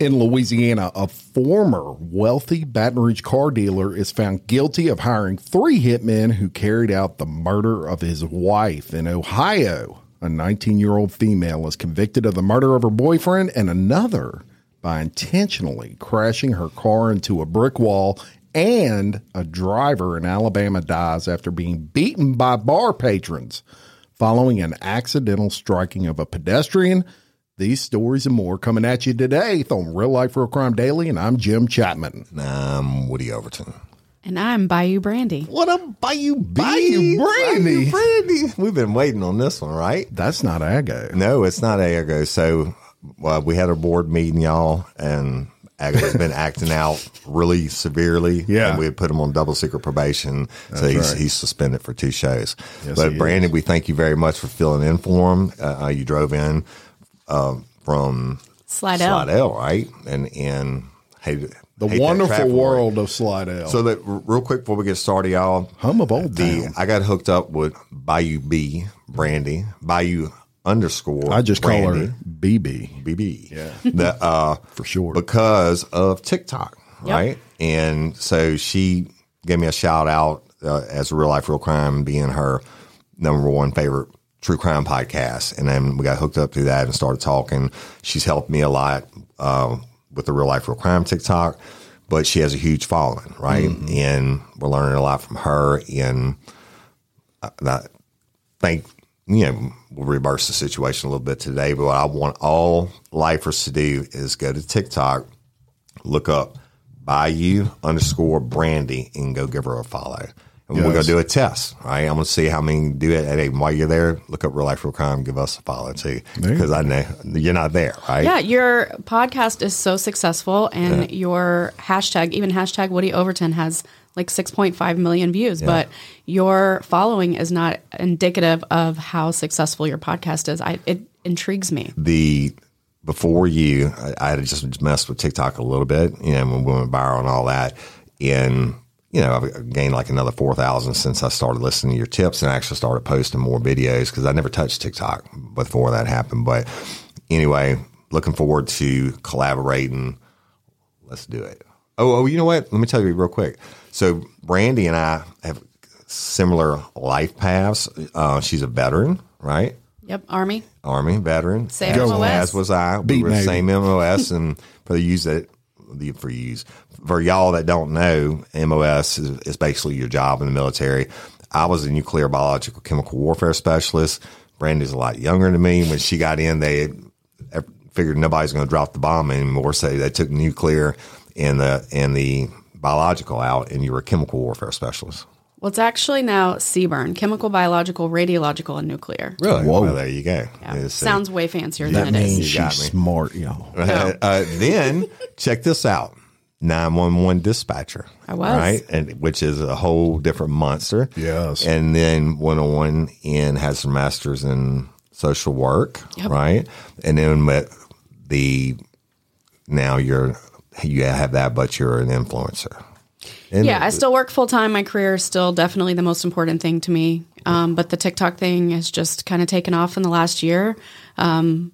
In Louisiana, a former wealthy Baton Rouge car dealer is found guilty of hiring three hitmen who carried out the murder of his wife. In Ohio, a 19 year old female is convicted of the murder of her boyfriend and another by intentionally crashing her car into a brick wall. And a driver in Alabama dies after being beaten by bar patrons following an accidental striking of a pedestrian. These stories and more coming at you today on Real Life Real Crime Daily, and I'm Jim Chapman. I'm Woody Overton. And I'm Bayou Brandi. What up, Bayou B? Bayou Brandi. Bayou Brandi. We've been waiting on this one, right? That's not Ago. No, it's not Ago. So well, we had a board meeting, y'all, and Ago's been acting out really severely. Yeah. And we had put him on double secret probation. so he's, right. he's suspended for two shows. Yes, but he Brandon, is. we thank you very much for filling in for him. Uh, uh, you drove in uh, from Slidell. Slidell, right? And, and hey, The hate wonderful world of Slidell. So that r- real quick before we get started, y'all, Home of Old the Town. I got hooked up with Bayou B Brandi Bayou underscore. I just call her BB BB. Yeah, the, uh, for sure. because of TikTok, Yep. right? And so she gave me a shout out uh, as a real life, real crime being her number one favorite true crime podcast. And then we got hooked up through that and started talking. She's helped me a lot uh, with the real life, real crime TikTok, but she has a huge following, right? And we're learning a lot from her. And I, I think you know we'll reverse the situation a little bit today. But what I want all lifers to do is go to TikTok, look up Bayou underscore Brandi, and go give her a follow. And we're gonna do a test, right? I'm gonna see how many do it. And while you're there, look up Real Life Real Crime, give us a follow too, because I know you're not there, right? Yeah, your podcast is so successful, and your hashtag, even hashtag Woody Overton, has like 6.5 million views. But your following is not indicative of how successful your podcast is. I, it intrigues me. the before you, I, I had just messed with TikTok a little bit, you know, when we went viral and all that. And, you know, I've gained like another 4,000 since I started listening to your tips and I actually started posting more videos because I never touched TikTok before that happened. But anyway, looking forward to collaborating. Let's do it. Oh, oh, you know what? Let me tell you real quick. So, Brandi and I have similar life paths. Uh, she's a veteran, right? Yep, Army. Army veteran. Same as, MOS. as was I. We were the same MOS, and for the use that the for use for y'all that don't know, MOS is, is basically your job in the military. I was a nuclear biological chemical warfare specialist. Brandi's a lot younger than me. When she got in, they figured nobody's going to drop the bomb anymore, so they took nuclear and the and the biological out, and you were a chemical warfare specialist. Well, it's actually now CBRN, chemical, biological, radiological, and nuclear. Really? Whoa. Well, there you go. Yeah. Yeah, Sounds way fancier that than it is. means You got she's me. smart, y'all. Uh, uh, then check this out. 911 dispatcher. I was. Right. And which is a whole different monster. Yes. And then 101 in has some masters in social work. Yep. Right. And then with the, now you're, you have that, but you're an influencer. And Yeah, I still work full time. My career is still definitely the most important thing to me. Um, but the TikTok thing has just kind of taken off in the last year. Um,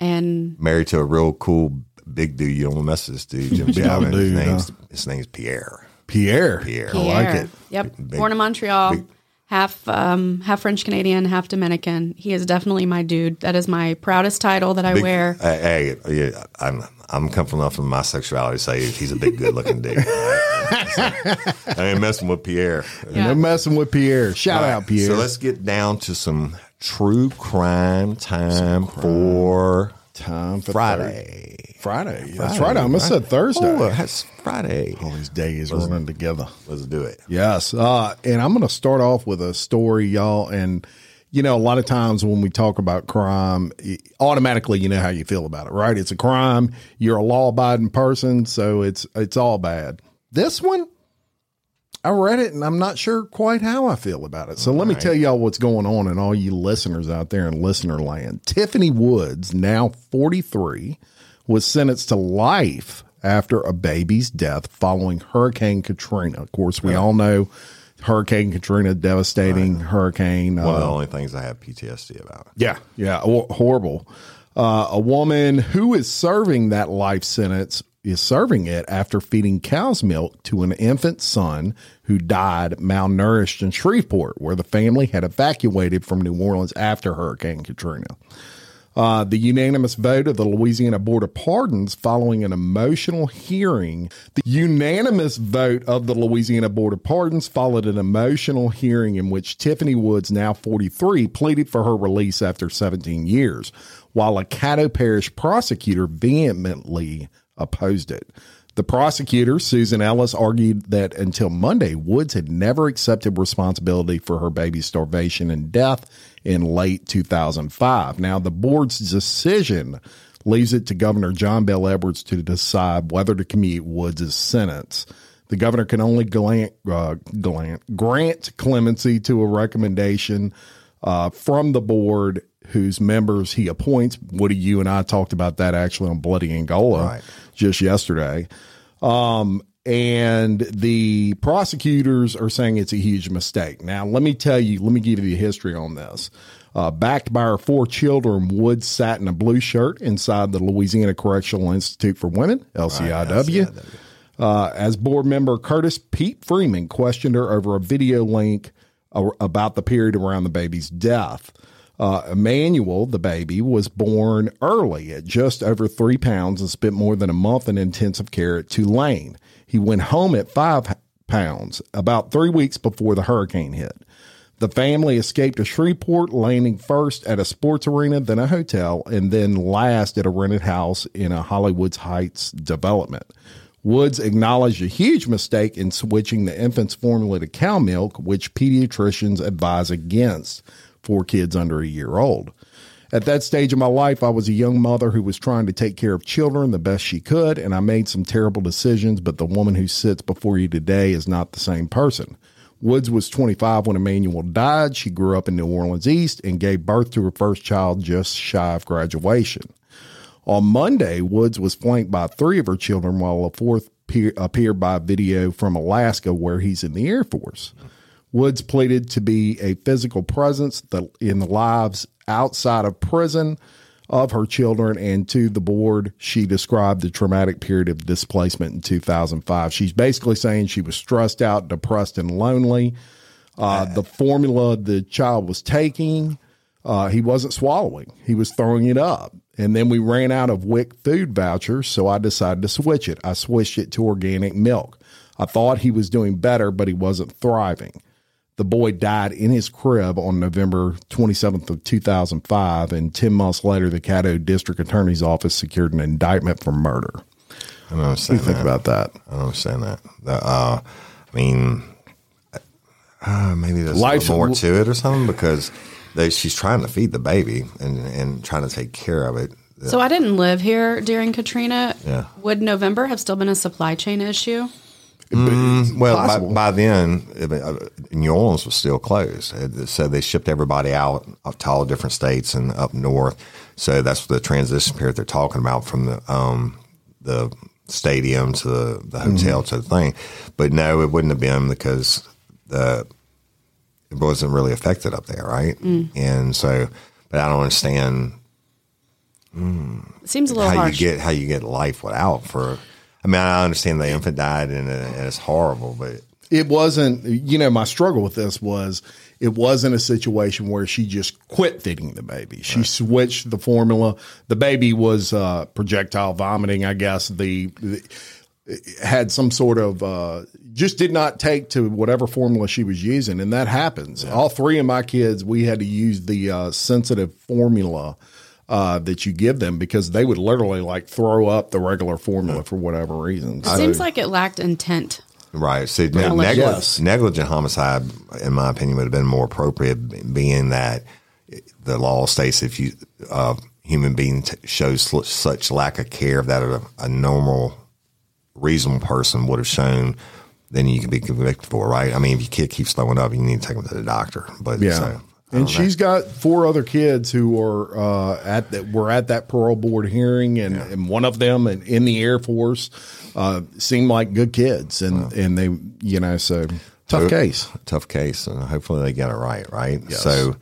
and married to a real cool big dude. You don't mess with this dude. Jim Big Stallion. dude, his, name's, huh? his name's Pierre. Pierre. Pierre. I like it. Yep. Big- Born in Montreal, big- half um, half French Canadian, half Dominican. He is definitely my dude. That is my proudest title that I Big- wear. Hey, hey, yeah, I'm I'm comfortable enough in my sexuality to say he's a big, good looking dude. I ain't messing with Pierre. Yeah. No messing with Pierre. Shout out, Pierre. So let's get down to some true crime time for Time for Friday. Thur- Friday. That's right. I almost said Thursday. Oh, that's Friday. All these days running together. Let's do it. Yes. Uh, and I'm going to start off with a story, y'all. And, you know, a lot of times when we talk about crime, automatically you know how you feel about it, right? It's a crime. You're a law abiding person, so it's it's all bad. This one, I read it and I'm not sure quite how I feel about it. So all let right. me tell y'all what's going on and all you listeners out there in listener land. Tiffany Woods, now 43, was sentenced to life after a baby's death following Hurricane Katrina. Of course, we all know Hurricane Katrina, devastating right. hurricane. One uh, of the uh, only things I have PTSD about. Yeah, yeah, horrible. Uh, a woman who is serving that life sentence is serving it after feeding cow's milk to an infant son who died malnourished in Shreveport, where the family had evacuated from New Orleans after Hurricane Katrina. Uh, the unanimous vote of the Louisiana Board of Pardons following an emotional hearing. The unanimous vote of the Louisiana Board of Pardons followed an emotional hearing in which Tiffany Woods, now 43, pleaded for her release after 17 years, while a Caddo Parish prosecutor vehemently opposed it. The prosecutor, Susan Ellis, argued that until Monday, Woods had never accepted responsibility for her baby's starvation and death in late 2005. Now, the board's decision leaves it to Governor John Bell Edwards to decide whether to commute Woods' sentence. The governor can only grant, uh, grant, grant clemency to a recommendation uh, from the board whose members he appoints. Woody, you and I talked about that actually on Bloody Angola right. just yesterday. Um, and the prosecutors are saying it's a huge mistake. Now, let me tell you, let me give you the history on this. Uh, backed by her four children, Woods sat in a blue shirt inside the Louisiana Correctional Institute for Women, LCIW. Right, uh, as board member Curtis Pete Freeman questioned her over a video link uh, about the period around the baby's death. Uh, Emmanuel, the baby, was born early at just over three pounds and spent more than a month in intensive care at Tulane. He went home at five pounds about three weeks before the hurricane hit. The family escaped to Shreveport, landing first at a sports arena, then a hotel, and then last at a rented house in a Hollywood Heights development. Woods acknowledged a huge mistake in switching the infant's formula to cow milk, which pediatricians advise against for kids under a year old. At that stage of my life, I was a young mother who was trying to take care of children the best she could, and I made some terrible decisions, but the woman who sits before you today is not the same person. Woods was 25 when Emmanuel died. She grew up in New Orleans East and gave birth to her first child just shy of graduation. On Monday, Woods was flanked by three of her children, while a fourth appeared by video from Alaska, where he's in the Air Force. Woods pleaded to be a physical presence in the lives outside of prison of her children and to the board she described the traumatic period of displacement in 2005 she's basically saying she was stressed out depressed and lonely. Uh, the formula the child was taking uh, he wasn't swallowing. He was throwing it up. And then we ran out of wic food vouchers so i decided to switch it. I switched it to organic milk. I thought he was doing better but he wasn't thriving the boy died in his crib on November 27th of 2005, and 10 months later, the Caddo District Attorney's Office secured an indictment for murder. I don't understand you think about that? I don't understand that. Uh, I mean, uh, maybe there's Life's, more to it or something because they, she's trying to feed the baby and, and trying to take care of it. So I didn't live here during Katrina. Yeah. Would November have still been a supply chain issue? Mm, well, by, by, then, uh, New Orleans was still closed. So they shipped everybody out to all different states and up north. So that's the transition period they're talking about from the um, the stadium to the, the hotel mm-hmm. to the thing. But no, it wouldn't have been because the it wasn't really affected up there, right? Mm. And so, but I don't understand. Mm, it seems a little how harsh. you get how you get life without for I mean, I understand the infant died and, and it's horrible, but it wasn't. You know, my struggle with this was it wasn't a situation where she just quit feeding the baby. She right. switched the formula. The baby was uh, projectile vomiting, I guess. The, the had some sort of uh, just did not take to whatever formula she was using, and that happens. Yeah. All three of my kids, we had to use the uh, sensitive formula uh, that you give them because they would literally like throw up the regular formula for whatever reason. It seems like it lacked intent. Right. See, negligent, yes. negligent homicide, in my opinion, would have been more appropriate, being that the law states if you uh, human being t- shows sl- such lack of care that a, a normal, reasonable person would have shown, then you can be convicted for, right? I mean, if your kid keeps throwing up, you need to take them to the doctor. But Yeah. so, I and know. she's got four other kids who are uh, at that were at that parole board hearing, and, and one of them in, in the Air Force uh, seemed like good kids, and and they you know so tough So- case. tough case, and hopefully they get it right, right? Yes. So,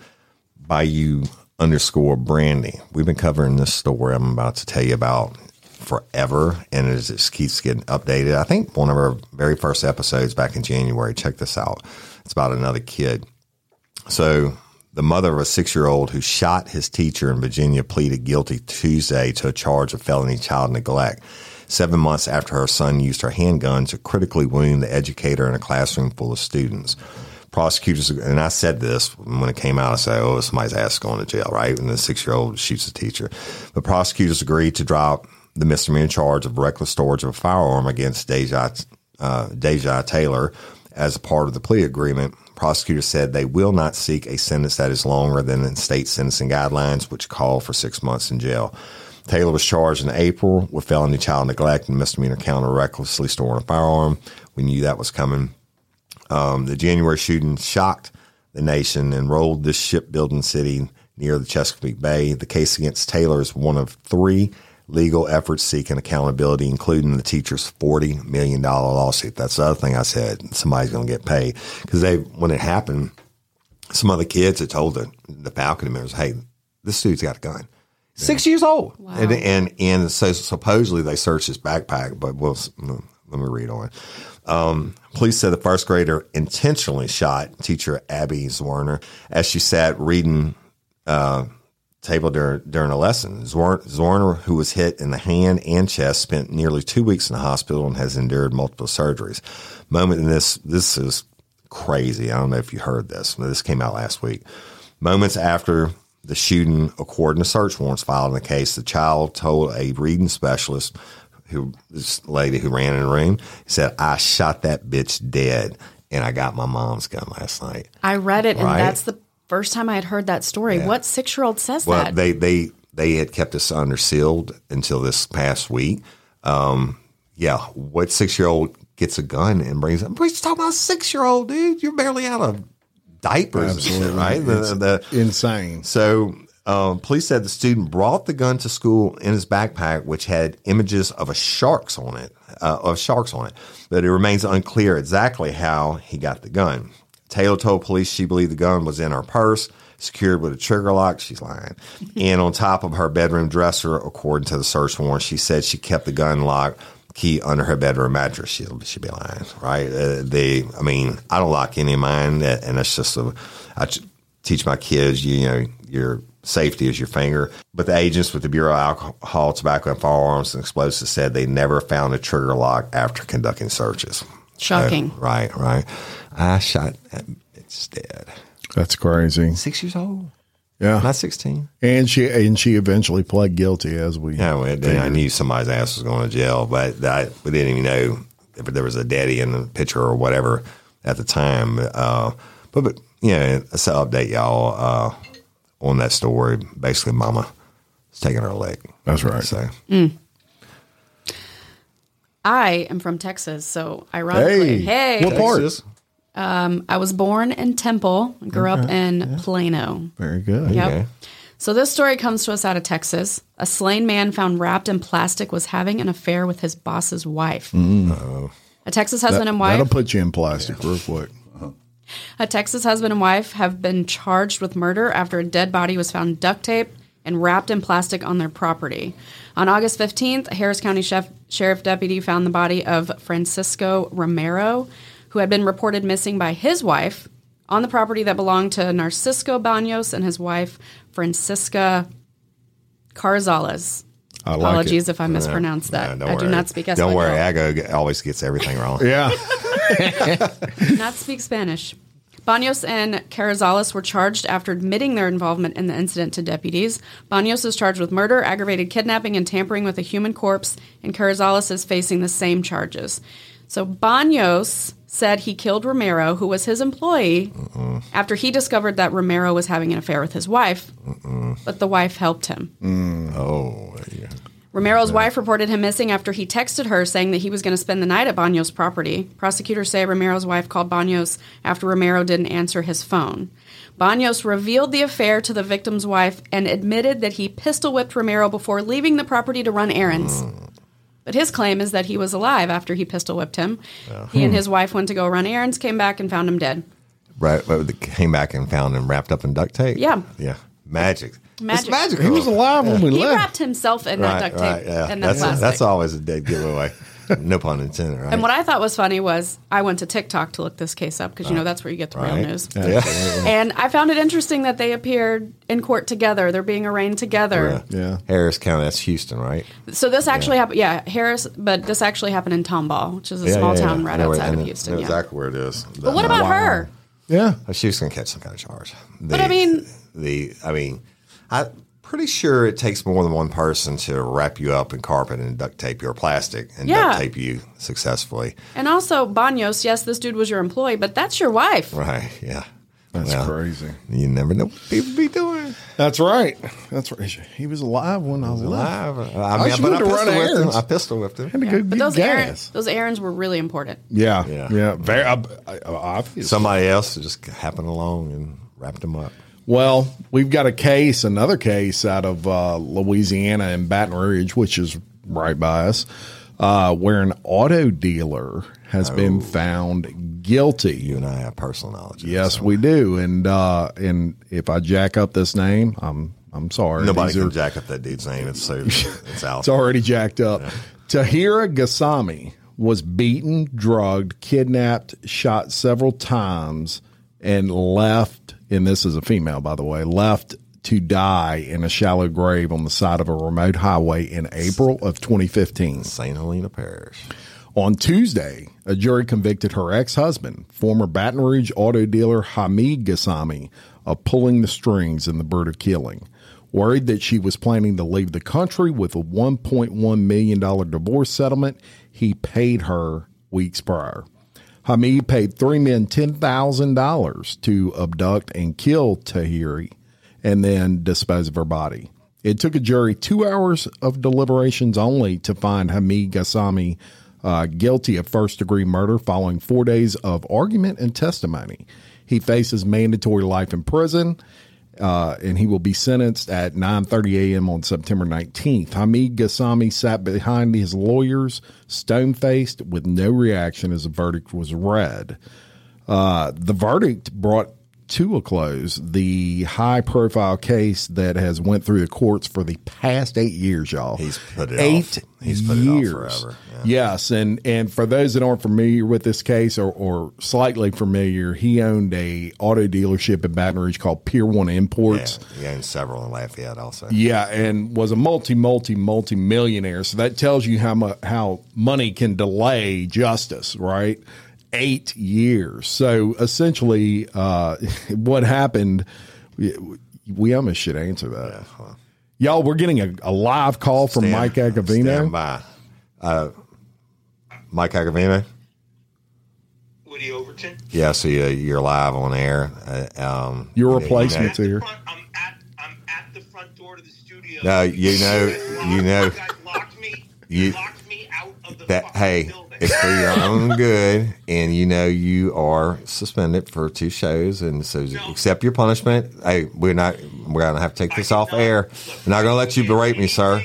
by you underscore Brandy, we've been covering this story I'm about to tell you about forever, and it just keeps getting updated. I think one of our very first episodes back in January. Check this out. It's about another kid. So, the mother of a six year old who shot his teacher in Virginia pleaded guilty Tuesday to a charge of felony child neglect. Seven months after her son used her handgun to critically wound the educator in a classroom full of students. Prosecutors, and I said this when it came out, I said, oh, somebody's ass going to jail, right? And the six year old shoots the teacher. But prosecutors agreed to drop the misdemeanor charge of reckless storage of a firearm against Deja, uh, Deja Taylor as a part of the plea agreement. Prosecutors said they will not seek a sentence that is longer than the state sentencing guidelines, which call for six months in jail. Taylor was charged in April with felony child neglect and misdemeanor count of recklessly storing a firearm. We knew that was coming. Um, the January shooting shocked the nation and rolled this shipbuilding city near the Chesapeake Bay. The case against Taylor is one of three legal efforts seeking accountability, including the teacher's $40 million lawsuit. That's the other thing I said. Somebody's going to get paid. Because they, when it happened, some other kids had told the, the faculty members, hey, this dude's got a gun. Six years old. And, and, and so supposedly they searched his backpack, but we'll, let me read on. Um, police said the first grader intentionally shot teacher Abby Zwerner as she sat reading uh, table during, during a lesson. Zwar- Zwerner, who was hit in the hand and chest, spent nearly two weeks in the hospital and has endured multiple surgeries. Moment in this, this is crazy. I don't know if you heard this. but This came out last week. Moments after the shooting, according to search warrants filed in the case, the child told a reading specialist who this lady who ran in the room said, I shot that bitch dead and I got my mom's gun last night. I read it, and that's the first time I had heard that story. What six year old says Well, that? they they they had kept us under sealed until this past week. Um, yeah, what six year old gets a gun and brings it? We're talking about six year old dude. You're barely out of diapers, and shit, right? The, the, Insane. so, um, police said the student brought the gun to school in his backpack, which had images of a sharks on it, uh, of sharks on it. But it remains unclear exactly how he got the gun. Taylor told police she believed the gun was in her purse, secured with a trigger lock. She's lying, and on top of her bedroom dresser, according to the search warrant. She said she kept the gun lock key under her bedroom mattress. She should be lying, right? Uh, they, I mean, I don't lock any of mine, and that's just a. I teach my kids, you, you know, your safety is your finger. But the agents with the Bureau of Alcohol, Tobacco, and Firearms and Explosives said they never found a trigger lock after conducting searches. Shocking. So, right, right. I shot that bitch dead. That's crazy. Six years old, Yeah. not sixteen. And she and she eventually pled guilty as we Yeah, well, then I knew somebody's ass was going to jail, but that, we didn't even know if there was a daddy in the picture or whatever at the time. Uh, but, but yeah, let's update y'all uh, on that story. Basically, Mama is taking her leg. That's right. So I am from Texas, so ironically, Hey. hey, What part? Texas. I was born in Temple, grew up in Plano. Very good. Yep. Okay. So this story comes to us out of Texas. A slain man found wrapped in plastic was having an affair with his boss's wife. Mm. A Texas husband and wife. That'll put you in plastic real quick. Uh-huh. A Texas husband and wife have been charged with murder after a dead body was found duct taped and wrapped in plastic on their property. On August 15th, a Harris County chef, sheriff deputy found the body of Francisco Romero, who had been reported missing by his wife on the property that belonged to Narcisco Banos and his wife, Francisca Carzales. I like Apologies it. if I mispronounced that. Yeah, I do not speak Espanol. Don't worry, Ago always gets everything wrong. Yeah. not speak Spanish. Banos and Carrizales were charged after admitting their involvement in the incident to deputies. Banos is charged with murder, aggravated kidnapping, and tampering with a human corpse, and Carrizales is facing the same charges. So Banos said he killed Romero, who was his employee, after he discovered that Romero was having an affair with his wife. But the wife helped him. Mm, oh, yeah. Romero's wife reported him missing after he texted her saying that he was going to spend the night at Banos' property. Prosecutors say Romero's wife called Banos after Romero didn't answer his phone. Banos revealed the affair to the victim's wife and admitted that he pistol whipped Romero before leaving the property to run errands. Mm. But his claim is that he was alive after he pistol whipped him. He and hmm. his wife went to go run errands, came back, and found him dead. Right. But came back and found him wrapped up in duct tape. Yeah. Yeah. Magic. Magic. It's magical. He was alive when we He left. He wrapped himself in that duct tape right, yeah. and that that's, plastic. that's always a dead giveaway. No pun intended, right? And what I thought was funny was I went to TikTok to look this case up because you know uh, that's where you get the real news. Yeah. And I found it interesting that they appeared in court together. They're being arraigned together. Yeah. Harris County, that's Houston, right? So this actually happened, yeah, Harris, but this actually happened in Tomball, which is a Yeah, small yeah, town yeah. right I where- outside of Houston. know Yeah. exactly where it is. But what about her? Yeah. Oh, she was going to catch some kind of charge. The, I mean- the I mean, I'm pretty sure it takes more than one person to wrap you up in carpet and duct tape you or plastic and Yeah. duct tape you successfully. And also, Banos, yes, this dude was your employee, but that's your wife. Right? Yeah. That's Well, crazy. You never know what people be doing. That's right. That's right. He was alive when I was alive. Live. I mean, just but I wanted to run pistol whipped him. I pistol whipped him. Had to Yeah. go But get those, errands, those errands were really important. Yeah. Yeah. Yeah. Very obvious. Somebody else just happened along and wrapped him up. Well, we've got a case, another case out of uh, Louisiana in Baton Rouge, which is right by us, uh, where an auto dealer has been found guilty. You and I have personal knowledge. Yes, we do. And uh, and if I jack up this name, I'm I'm sorry. Nobody These can are- jack up that dude's name. It's so it's out. It's already jacked up. Tahira Ghassemi was beaten, drugged, kidnapped, shot several times, and left. And this is a female, by the way, left to die in a shallow grave on the side of a remote highway in April of 2015. St. Helena Parish. On Tuesday, a jury convicted her ex husband, former Baton Rouge auto dealer Hamid Ghassemi, of pulling the strings in the murder killing. Worried that she was planning to leave the country with a $1.1 million divorce settlement, he paid her weeks prior. Hamid paid three men $10,000 to abduct and kill Tahiri and then dispose of her body. It took a jury two hours of deliberations only to find Hamid Ghassemi uh, guilty of first degree murder following four days of argument and testimony. He faces mandatory life in prison. Uh, and he will be sentenced at 9:30 a.m. on September 19th. Hamid Ghassemi sat behind his lawyers, stone-faced, with no reaction as the verdict was read. Uh, the verdict brought to a close the high-profile case that has went through the courts for the past eight years, y'all. He's put it eight off. He's put it off years. forever. Yeah. Yes, and and for those that aren't familiar with this case or, or slightly familiar, he owned a auto dealership in Baton Rouge called Pier One Imports. Yeah, yeah, and several in Lafayette also. Yeah, and was a multi, multi, multi millionaire. So that tells you how much how money can delay justice, right? Eight years. So essentially, uh, what happened? We, we almost should answer that. Y'all, we're getting a, a live call from Stand- Mike Agovino. Stand by. Uh, Mike Agovino? Woody Overton. Yeah, so you, you're live on air. Uh, um, Your you know- replacement's here. front- I'm at I'm at the front door to the studio. No, you know- you know- locked- locked me. You- You locked me out of the that fucking hey, building. It's for your own good, and you know you are suspended for two shows, and so accept your punishment. Hey, we're not. We're gonna have to take this off not- air. look, We're not gonna let you I didn't berate me, sir.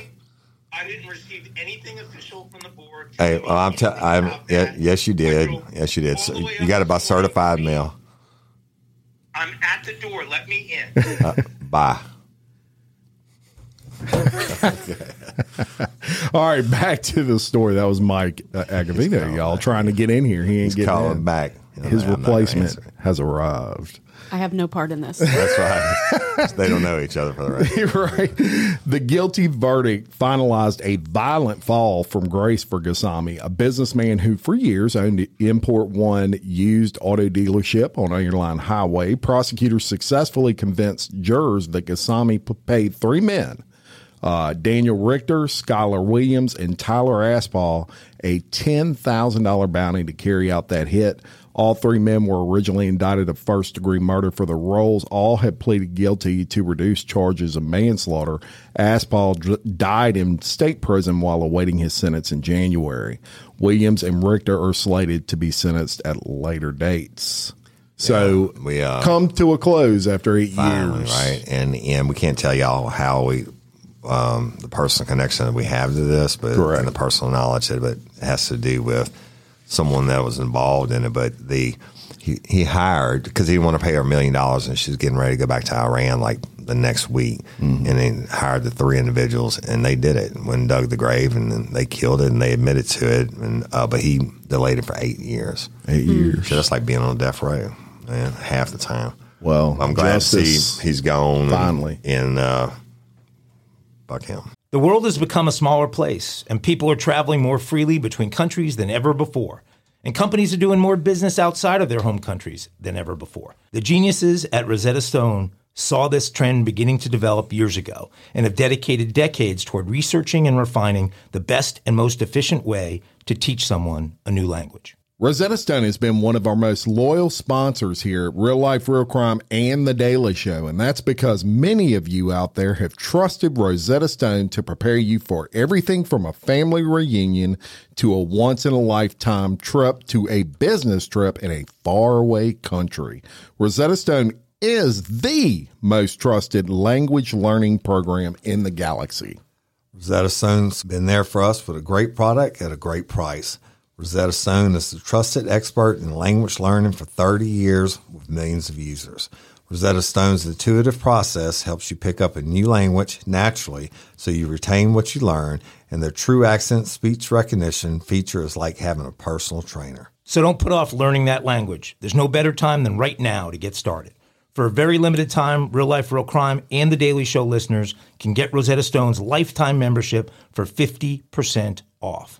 I didn't receive anything official from the board. Hey, well, I'm. T- I'm. Yeah, yes, you did. Yes, you did. So you got it by certified mail. I'm at the door. Let me in. Uh, bye. All right, back to the story. That was Mike uh, Agovino, y'all, trying to get in here. He ain't He's getting calling in. back. You know, His I'm not gonna replacement has arrived. I have no part in this. That's right. they don't know each other for the rest. right. The guilty verdict finalized a violent fall from grace for Ghassemi, a businessman who for years owned the Import One used auto dealership on Airline Highway. Prosecutors successfully convinced jurors that Ghassemi paid three men Uh, Daniel Richter, Skylar Williams, and Tyler Aspall a $10,000 bounty to carry out that hit. All three men were originally indicted of first degree murder for the roles. All had pleaded guilty to reduced charges of manslaughter. Aspall d- died in state prison while awaiting his sentence in January. Williams and Richter are slated to be sentenced at later dates. So we, uh, come to a close after eight Finally, years. right? And and we can't tell y'all how we um, the personal connection that we have to this, but Correct. and the personal knowledge that it has to do with someone that was involved in it. But the he, he hired because he didn't want to pay her a million dollars, and she's getting ready to go back to Iran like the next week, Mm-hmm. and they hired the three individuals, and they did it. When dug the grave, and then they killed it, and they admitted to it, and uh, but he delayed it for eight years. Eight years. So that's like being on death row, man, half the time. Well, I'm glad to see he's gone finally. And uh, fuck him. The world has become a smaller place, and people are traveling more freely between countries than ever before. And companies are doing more business outside of their home countries than ever before. The geniuses at Rosetta Stone saw this trend beginning to develop years ago and have dedicated decades toward researching and refining the best and most efficient way to teach someone a new language. Rosetta Stone has been one of our most loyal sponsors here at Real Life Real Crime and The Daily Show, and that's because many of you out there have trusted Rosetta Stone to prepare you for everything from a family reunion to a once in a lifetime trip to a business trip in a faraway country. Rosetta Stone is the most trusted language learning program in the galaxy. Rosetta Stone's been there for us with a great product at a great price. Rosetta Stone is the trusted expert in language learning for 30 years with millions of users. Rosetta Stone's intuitive process helps you pick up a new language naturally so you retain what you learn, and their true accent speech recognition feature is like having a personal trainer. So don't put off learning that language. There's no better time than right now to get started. For a very limited time, Real Life Real Crime and The Daily Show listeners can get Rosetta Stone's lifetime membership for 50% off.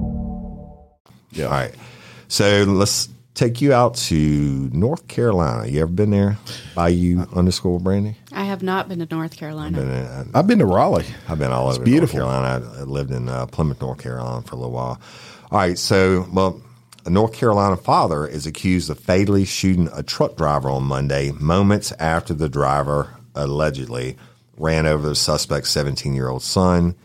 All right. So let's take you out to North Carolina. You ever been there? Bayou underscore Brandi? I have not been to North Carolina. Been in, I've been to Raleigh. I've been all over beautiful. North Carolina. I I lived in uh, Plymouth, North Carolina for a little while. All right, so well, a North Carolina father is accused of fatally shooting a truck driver on Monday, moments after the driver allegedly ran over the suspect's 17-year-old son,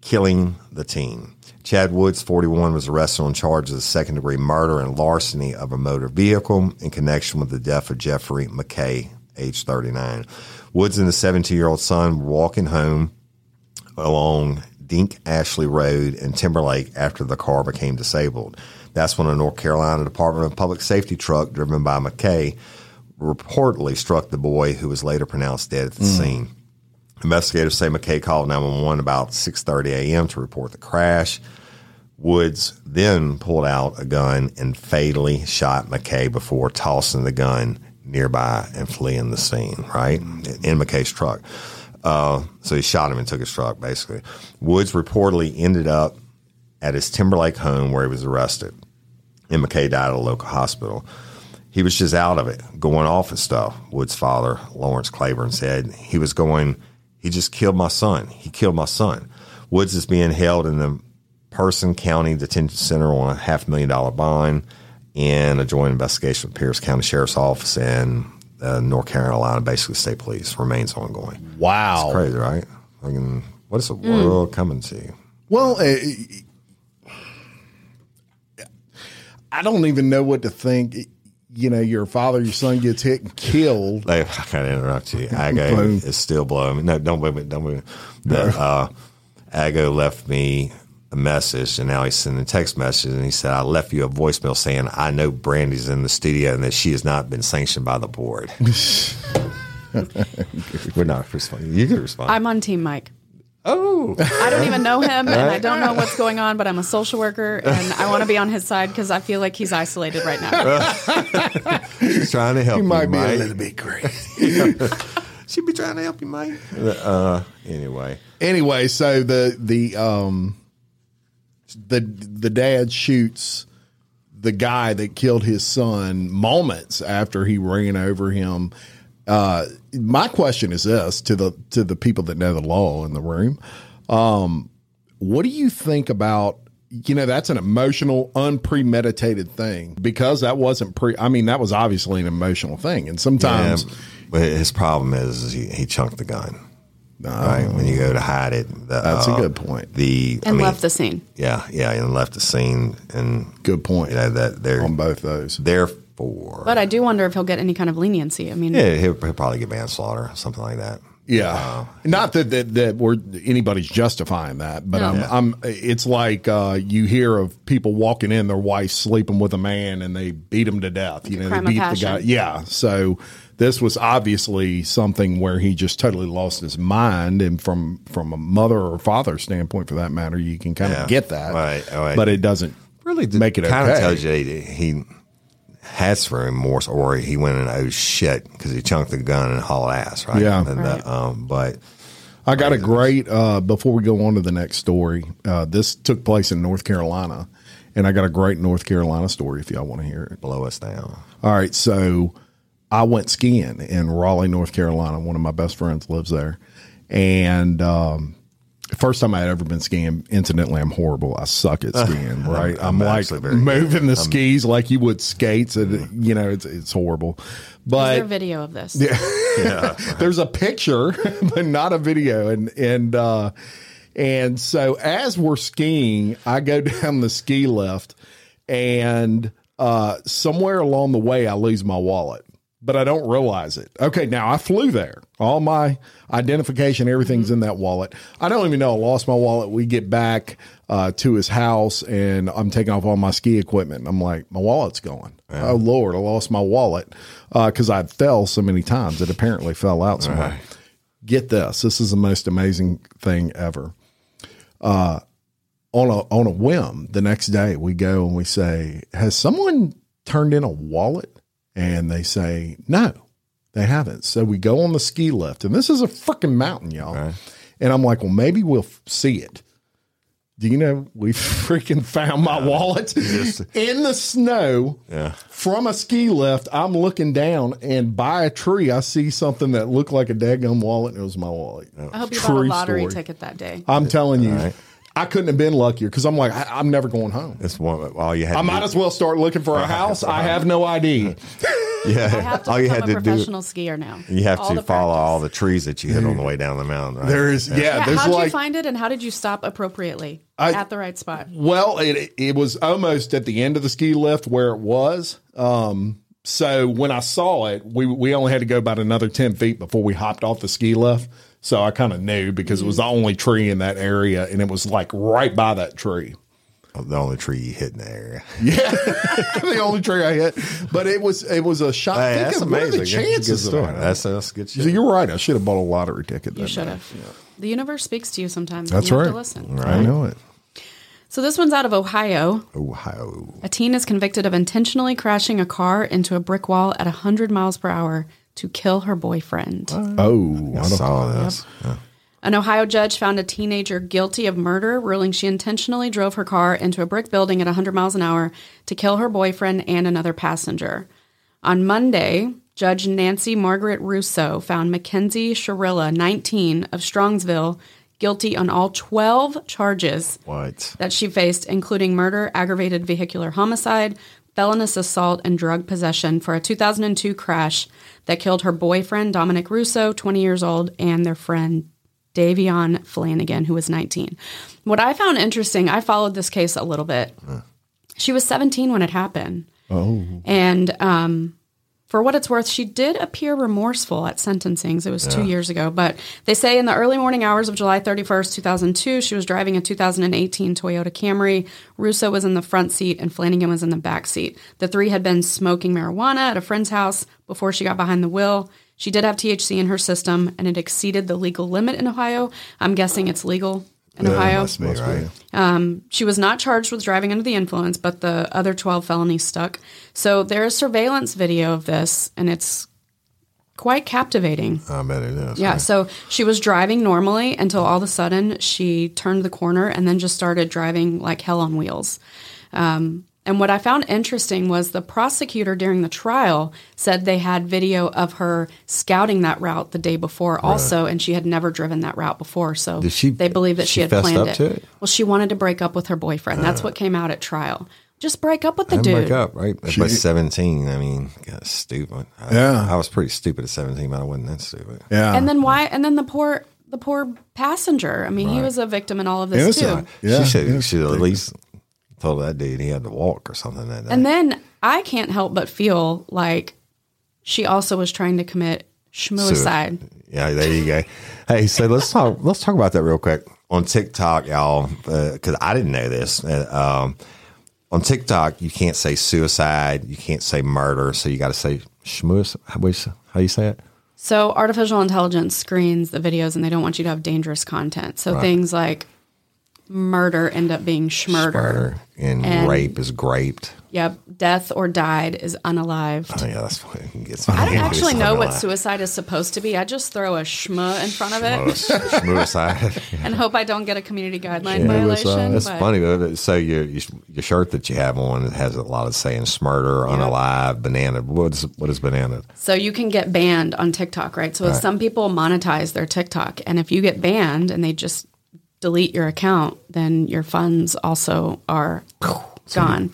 killing the teen. Chad Woods, 41, was arrested on charges of second-degree murder and larceny of a motor vehicle in connection with the death of Jeffrey McKay, age 39. Woods and the 17-year-old son were walking home along Dink Ashley Road in Timberlake after the car became disabled. That's when a North Carolina Department of Public Safety truck driven by McKay reportedly struck the boy who was later pronounced dead at the hmm. scene. Investigators say McKay called 911 about 6:30 a.m. to report the crash. Woods then pulled out a gun and fatally shot McKay before tossing the gun nearby and fleeing the scene, right? In McKay's truck. Uh, so he shot him and took his truck, basically. Woods reportedly ended up at his Timberlake home where he was arrested. And McKay died at a local hospital. He was just out of it, going off and stuff. Woods' father, Lawrence Claiborne, said he was going, he just killed my son. He killed my son. Woods is being held in the Person County Detention Center on a half million dollar bond and a joint investigation with Person County Sheriff's Office and uh, North Carolina, basically state police, remains ongoing. Wow. It's crazy, right? I mean, what is the world coming to? Well, uh, I don't even know what to think. You know your father, your son gets hit and killed. I gotta interrupt you. Ago Boom. is still blowing me. No, don't move it. Don't move it. The, uh, Ago left me a message, and now he's sending text messages, and he said, "I left you a voicemail saying I know Brandi's in the studio and that she has not been sanctioned by the board." We're not responding. You can respond. I'm on Team Mike. Oh, I don't even know him, and I don't know what's going on. But I'm a social worker, and I want to be on his side because I feel like he's isolated right now. she's trying to help He you, might be a Mike. little bit crazy. She'd be trying to help you, Mike. Uh, anyway, anyway, so the the um the the dad shoots the guy that killed his son moments after he ran over him. Uh, my question is this to the to the people that know the law in the room. Um, what do you think about you know that's an emotional unpremeditated thing because that wasn't pre i mean that was obviously an emotional thing and sometimes but his problem is, is he, he chunked the gun. right when you go to hide it. The, That's a uh, good point. The I and mean, left the scene. yeah, yeah, and left the scene, and good point you know that they're on both those therefore. But I do wonder if he'll get any kind of leniency. I mean, yeah, he'll, he'll probably get manslaughter, something like that. Yeah, not that, that that we're anybody's justifying that, but No. I'm, I'm. It's like uh, you hear of people walking in, their wife sleeping with a man, and they beat him to death. You know, they beat the guy. Yeah, so this was obviously something where he just totally lost his mind, and from from a mother or father standpoint, for that matter, you can kind of Yeah. get that, Right, right. But it doesn't Really, make it kind of tells you he, he has for remorse, or he went and oh shit because he chunked the gun and hauled ass, right? Yeah. And, Right. uh, um, but I got a great uh, before we go on to the next story. Uh, this took place in North Carolina, and I got a great North Carolina story if y'all want to hear it. blow us down. All right, so I went skiing in Raleigh, North Carolina. One of my best friends lives there, and um, first time I had ever been skiing. Incidentally, I'm horrible. I suck at skiing. Right, I'm, I'm like actually very moving the skis like you would skates, and you know it's it's horrible. is there But video of this? Yeah. there's a picture, but not a video, and and uh, and so as we're skiing, I go down the ski lift, and uh, somewhere along the way, I lose my wallet, but I don't realize it. Okay, now I flew there. All my identification, everything's in that wallet. I don't even know I lost my wallet. We get back uh, to his house, and I'm taking off all my ski equipment. I'm like, my wallet's gone. Oh Lord, I lost my wallet because I fell so many times. It apparently fell out somewhere. Get this. This is the most amazing thing ever. Uh, on a on a whim, the next day we go and we say, "Has someone turned in a wallet?" And they say, "No, they haven't." So we go on the ski lift, and this is a freaking mountain, y'all. And I'm like, "Well, maybe we'll f- see it." Do you know we freaking found my wallet in the snow Yeah. from a ski lift? I'm looking down, and by a tree, I see something that looked like a daggum wallet, and it was my wallet. I hope you bought a lottery story. ticket that day. I'm telling you, right. I couldn't have been luckier because I'm like, I, I'm never going home. That's one. All you had. I to might do, as well start looking for a house. I have no ID. Yeah. I have to all you had a to do. professional skier now. You have All to follow practice. all the trees that you hit on the way down the mountain. Right? There is, yeah, Yeah, there's how'd you find it, and how did you stop appropriately I- at the right spot? well, it it was almost at the end of the ski lift where it was. Um, so when I saw it, we we only had to go about another ten feet before we hopped off the ski lift. So I kind of knew because it was the mm-hmm. only tree in that area, and it was like right by that tree. Oh, the only tree you hit in the area. Yeah, the only tree I hit, but it was it was a shot. Hey, Think that's of what are amazing. the That's good chances of that? That's that's good shit. So you're right. I should have bought a lottery ticket. You should day. have. The universe speaks to you sometimes. That's you have right. To listen. I know it. So this one's out of Ohio. Ohio. A teen is convicted of intentionally crashing a car into a brick wall at 100 miles per hour to kill her boyfriend. Oh, I I saw this. Yeah. An Ohio judge found a teenager guilty of murder, ruling she intentionally drove her car into a brick building at 100 miles an hour to kill her boyfriend and another passenger. On Monday, Judge Nancy Margaret Russo found Mackenzie Shirilla, 19, of Strongsville, guilty on all 12 charges What? that she faced, including murder, aggravated vehicular homicide, felonious assault, and drug possession for a 2002 crash that killed her boyfriend, Dominic Russo, 20 years old, and their friend, Davion Flanagan, who was 19. What I found interesting, I followed this case a little bit. She was 17 when it happened. Oh. And um, for what it's worth, she did appear remorseful at sentencing. It was two years ago. But they say in the early morning hours of July 31st, 2002, she was driving a 2018 Toyota Camry. Russo was in the front seat and Flanagan was in the back seat. The three had been smoking marijuana at a friend's house before she got behind the wheel. She did have THC in her system and it exceeded the legal limit in Ohio. I'm guessing it's legal in Ohio. Must be, right? She was not charged with driving under the influence, but the other 12 felonies stuck. So there is surveillance video of this, and it's quite captivating. I bet it is. Yeah, so she was driving normally until all of a sudden she turned the corner and then just started driving like hell on wheels. Um, and what I found interesting was the prosecutor during the trial said they had video of her scouting that route the day before also, and she had never driven that route before. So she- they believe that she, she had planned up it. to it? Well, she wanted to break up with her boyfriend. That's what came out at trial. Just break up with the And dude. break up, right? But 17, I mean, God, stupid. I, Yeah. I was pretty stupid at 17, but I wasn't that stupid. Yeah. And then why? And then the poor, the poor passenger. I mean, he was a victim in all of this too. Innocent. Yeah. she should, yeah. should at least told that dude he had to walk or something that day. And then I can't help but feel like she also was trying to commit schmuicide. Yeah, there you go. Hey, so let's talk. Let's talk about that real quick on TikTok, y'all, because I didn't know this. Uh, um, on TikTok, you can't say suicide, you can't say murder, so you got to say schmuic. How do you say- how you say it? So artificial intelligence screens the videos and they don't want you to have dangerous content. So things like murder end up being schmurder. Murder and, And- rape is graped. Yep. Death or died is unalived. Oh, yeah, that's what it gets. I don't actually know what suicide is supposed to be. I just throw a schma in front of it Suicide. and hope I don't get a community guideline violation. That's but- funny. But so your your shirt that you have on it has a lot of saying "smurder," "unalive," "banana." What is what is banana? So you can get banned on TikTok, right? So some people monetize their TikTok, and if you get banned and they just delete your account, then your funds also are gone.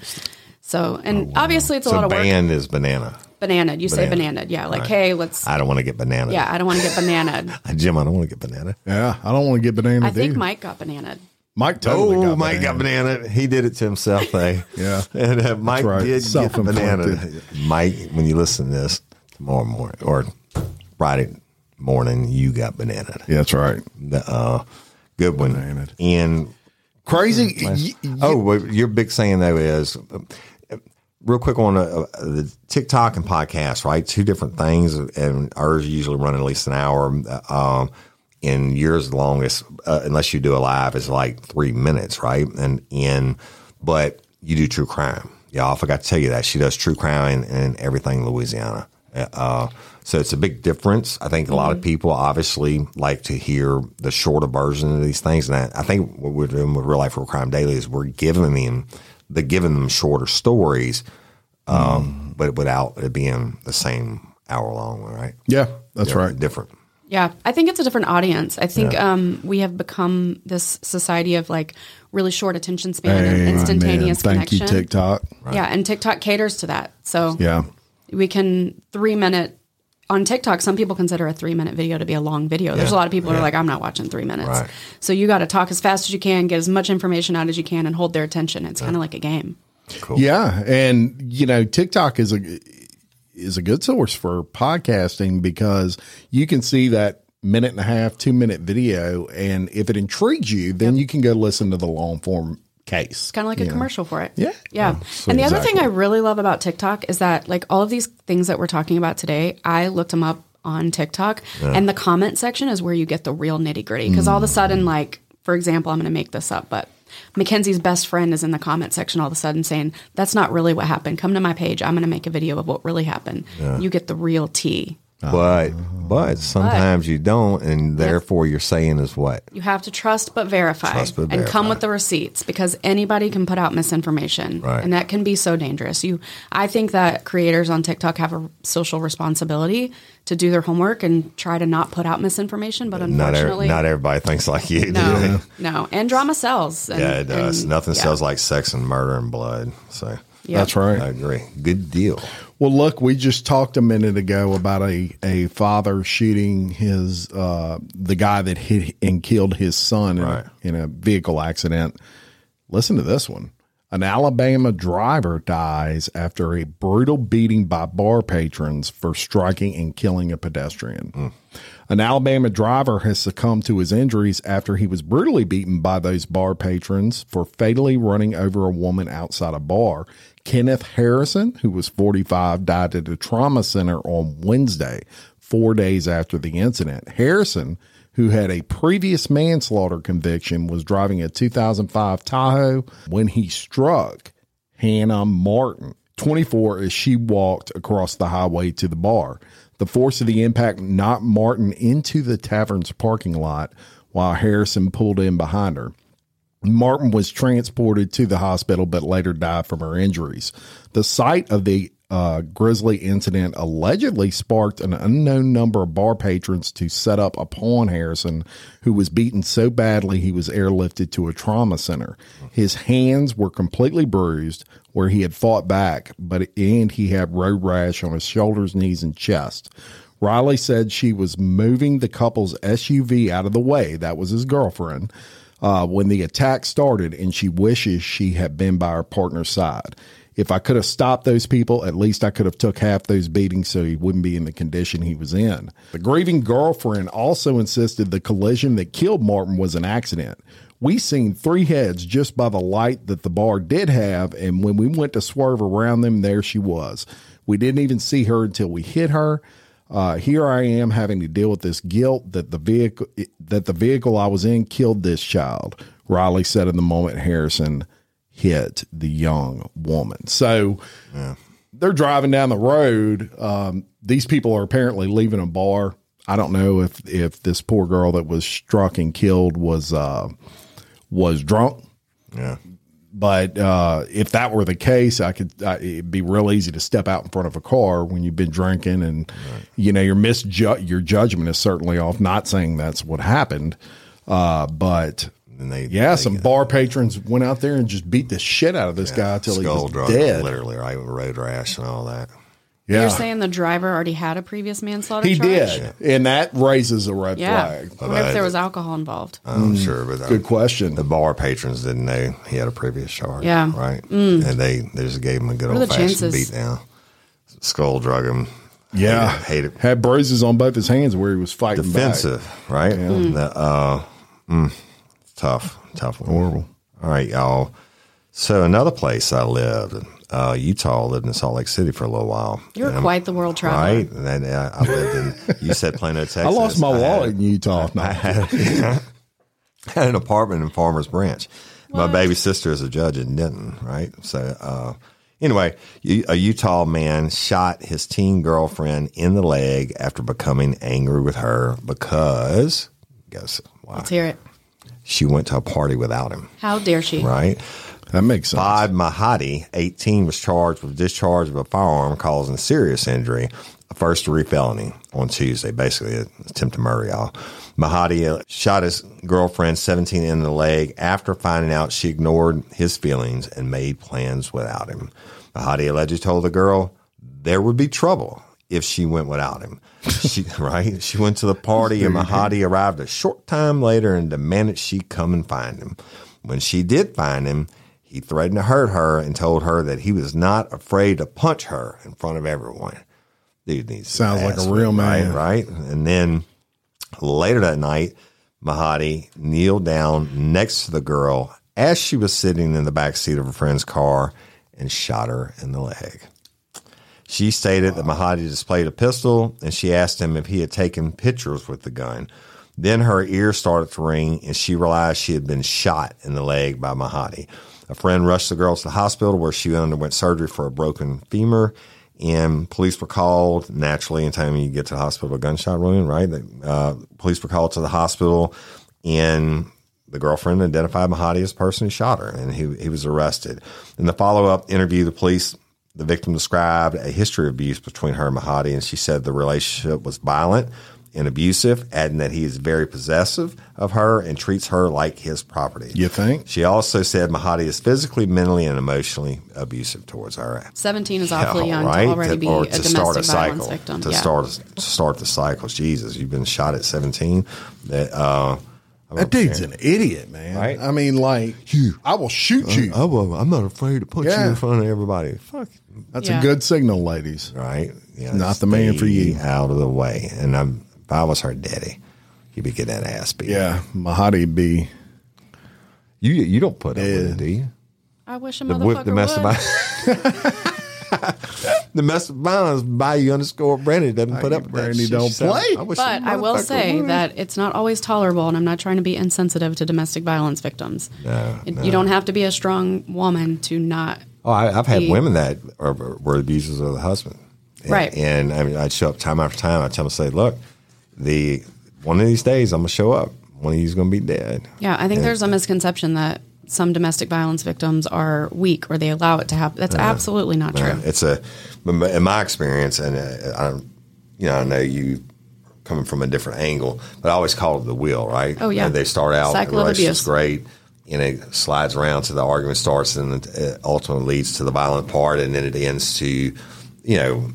So, and obviously it's a Oh, So lot of work. band is banana. Banana, you say Banana. banana, yeah. Like, Right. hey, let's. I don't want to get banana. Yeah, I don't want to get banana. Jim, I don't want to get banana. yeah. I don't want to get banana. I think either. Mike got banana. Mike totally oh, got Mike banana. got banana. He did it to himself, though. Yeah. and uh, Mike right. did get Self-inflicted. banana. Mike, when you listen to this tomorrow morning or Friday morning, you got banana. Yeah, that's right. The, uh, good one. Banana. And Crazy. y- y- oh, well, your big saying though is uh, real quick on uh, uh, the TikTok and podcast, right? Two different things, and ours usually run at least an hour. uh, Um, in yours, longest, uh, unless you do a live, is like three minutes, right? And in, but you do true crime. Yeah, I forgot to tell you that she does true crime and, and everything Louisiana. Uh, so it's a big difference. I think a lot of people obviously like to hear the shorter version of these things, and I, I think what we're doing with Real Life Real Crime Daily is we're giving them the giving them shorter stories, um, but without it being the same hour long one, right? yeah, that's They're right. Different. Yeah, I think it's a different audience. I think um, we have become this society of like really short attention span and instantaneous man, Thank connection. you, TikTok. Yeah, and TikTok caters to that. So Yeah. we can three minute on TikTok. Some people consider a three minute video to be a long video. There's a lot of people who are like, I'm not watching three minutes. Right. So you got to talk as fast as you can, get as much information out as you can, and hold their attention. It's kind of like a game. Yeah, and you know, TikTok is a is a good source for podcasting because you can see that minute and a half, two minute video, and if it intrigues you, then you can go listen to the long form case. It's kind of like a commercial for it. Yeah. Yeah. Oh, so and the other thing. I really love about TikTok is that, like, all of these things that we're talking about today, I looked them up on TikTok, and the comment section is where you get the real nitty gritty. Because all of a mm. sudden, like, for example, I'm going to make this up, but Mackenzie's best friend is in the comment section all of a sudden saying, That's not really what happened. Come to my page. I'm going to make a video of what really happened. You get the real tea. Ah. But but sometimes you don't, and therefore you're saying is what You have to trust but verify Trust but and come with the receipts because anybody can put out misinformation Right. and that can be so dangerous. You I think that creators on TikTok have a social responsibility to do their homework and try to not put out misinformation, but not every, unfortunately not everybody thinks like you. do no. they? No. And drama sells. And, Yeah, it does. and- Nothing yeah. sells like sex and murder and blood. So Yeah. That's right. I agree. Good deal. Well, look, we just talked a minute ago about a, a father shooting his uh, the guy that hit and killed his son in, Right. a, in a vehicle accident. Listen to this one. An Alabama driver dies after a brutal beating by bar patrons for striking and killing a pedestrian. An Alabama driver has succumbed to his injuries after he was brutally beaten by those bar patrons for fatally running over a woman outside a bar. Kenneth Harrison, who was 45, died at a trauma center on Wednesday, four days after the incident. Harrison, who had a previous manslaughter conviction, was driving a 2005 Tahoe when he struck Hannah Martin, 24, as she walked across the highway to the bar. The force of the impact knocked Martin into the tavern's parking lot while Harrison pulled in behind her. Martin was transported to the hospital but later died from her injuries. The site of the uh, grisly incident allegedly sparked an unknown number of bar patrons to set up upon Harrison, who was beaten so badly he was airlifted to a trauma center. His hands were completely bruised where he had fought back, but and he had road rash on his shoulders, knees, and chest. Riley said she was moving the couple's SUV out of the way. That was his girlfriend. Uh, when the attack started, and she wishes she had been by her partner's side. If I could have stopped those people, at least I could have took half those beatings so he wouldn't be in the condition he was in. The grieving girlfriend also insisted the collision that killed Martin was an accident. We seen three heads just by the light that the bar did have, and when we went to swerve around them, there she was. We didn't even see her until we hit her. Uh, here I am having to deal with this guilt that the vehicle that the vehicle I was in killed this child. Riley said in the moment Harrison hit the young woman. So they're driving down the road. Um, these people are apparently leaving a bar. I don't know if if this poor girl that was struck and killed was uh, was drunk. Yeah. But uh, if that were the case, I could. I, it'd be real easy to step out in front of a car when you've been drinking, and you know your misju- your judgment is certainly off. Not saying that's what happened, uh, but And they, yeah, they some get bar patrons went out there and just beat the shit out of this guy till he skull was drug, dead. literally, right? With road rash and all that. Yeah, You're saying the driver already had a previous manslaughter he charge? did, and that raises a red Yeah. flag. I wonder if there was alcohol involved. I'm sure, but uh, Mm. Good question. The bar patrons didn't know he had a previous charge. Yeah. Mm. Right. And they, they just gave him a good What old fashioned chances? beat down. Skull drug him. Yeah, Hate it. had bruises on both his hands where he was fighting back. Defensive, right? The, uh, mm, tough, tough one. Horrible. All right, y'all. So another place I lived, uh, Utah, lived in Salt Lake City for a little while. You're And I'm- quite the world traveler. Right. And then uh, I lived in, you said Plano, Texas. I lost my had- wallet in Utah. I had an apartment in Farmers Branch. My baby sister is a judge in Denton, right? So, uh, anyway, a Utah man shot his teen girlfriend in the leg after becoming angry with her because, guess why? Let's hear it. She went to a party without him, How dare she? right? That makes sense. Bob Mahadi, 18, was charged with discharge of a firearm causing serious injury, a first degree felony on Tuesday, basically an attempt to murder y'all. Mahadi uh, shot his girlfriend, 17, in the leg after finding out she ignored his feelings and made plans without him. Mahadi allegedly told the girl there would be trouble if she went without him. She, right? She went to the party and Mahadi arrived a short time later and demanded she come and find him. When she did find him, he threatened to hurt her and told her that he was not afraid to punch her in front of everyone. Dude needs Sounds like a real man. right? Right. And then later that night, Mahadi kneeled down next to the girl as she was sitting in the back seat of a friend's car and shot her in the leg. She stated that Mahadi displayed a pistol and she asked him if he had taken pictures with the gun. Then her ears started to ring and she realized she had been shot in the leg by Mahadi. A friend rushed the girl to the hospital where she underwent surgery for a broken femur and police were called naturally anytime you get to the hospital a gunshot wound right uh, police were called to the hospital and the girlfriend identified mahadi as the person who shot her and he, he was arrested in the follow-up interview the police the victim described a history of abuse between her and mahadi and she said the relationship was violent and abusive adding that he is very possessive of her and treats her like his property You think? she also said mahadi is physically mentally and emotionally abusive towards her 17 is awfully yeah, young right? to already To- be or a to domestic start a violence cycle, victim. To yeah. start to start the cycle. Jesus, you've been shot at seventeen. That uh, That dude's an idiot, man. Right? I mean, like, I will shoot you. Uh, oh, well, I'm not afraid to put you in front of everybody. Fuck. That's Yeah. a good signal, ladies. Right? Yeah, Not the man for you. stay Out of the way. And I'm, if I was her daddy, he'd be getting that ass beat. Yeah, Mahadi B. You you don't put up with Yeah. it, do you? I wish a The, motherfucker whip, the mess would. of the mess of violence Bayou underscore Brandi doesn't put up with that Brandi don't She play. wish But I will say would. that it's not always tolerable, and I'm not trying to be insensitive to domestic violence victims. No, It- no. You don't have to be a strong woman to not. Oh, I, I've had the- women that are, were abusers of the husband. And, Right. And I mean, I'd show up time after time. I'd tell them, say, look, the one of these days I'm going to show up. One of you's going to be dead. Yeah, I think And- there's a misconception that some domestic violence victims are weak or they allow it to happen. That's absolutely not true. It's a, in my experience, and uh, I, you know, I know you coming from a different angle, but I always call it the wheel, right? Oh, yeah. And they start out, Cycle the relationship's great, and it slides around to the argument starts, and it ultimately leads to the violent part, and then it ends to, you know,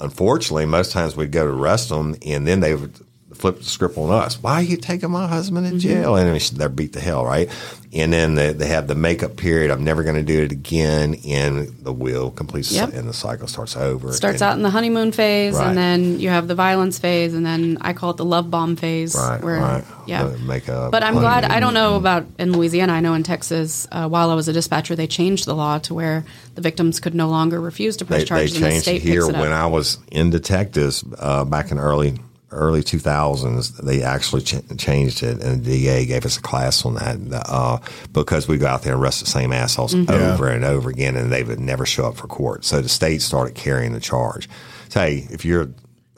unfortunately, most times we'd go to arrest them, and then they would flip the script on us. Why are you taking my husband Mm-hmm. to jail? And they're beat to hell, right? And then they, they have the makeup period. I'm never going to do it again, and the wheel completes, Yep. and the cycle starts over. Starts And- out in the honeymoon phase, Right. and then you have the violence phase, and then I call it the love bomb phase. Right, where, right. Yeah. The makeup, But I'm glad. I don't know about in Louisiana. I know in Texas, uh, while I was a dispatcher, they changed the law to where the victims could no longer refuse to press They, they charges, and the changed state it here picks it up. when I was in detectives uh, back in early early 2000s. They actually ch- changed it, and the DA gave us a class on that uh, because we go out there and arrest the same assholes Mm-hmm. over and over again, and they would never show up for court. So the state started carrying the charge. So, hey, if you're a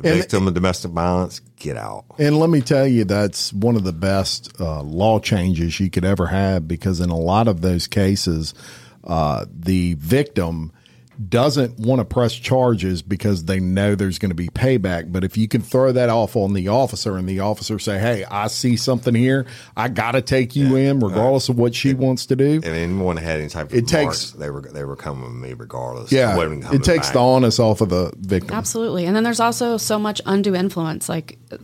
And- victim of domestic violence, get out. And let me tell you, that's one of the best uh, law changes you could ever have because in a lot of those cases, uh, the victim doesn't want to press charges because they know there's going to be payback. But if you can throw that off on the officer and the officer say, "Hey, I see something here. I got to take you in, regardless of what she wants to do." If anyone had any type of It takes- they were they were coming with me regardless. Yeah, it takes back. the onus off of the victim. Absolutely. And then there's also so much undue influence. Like, uh,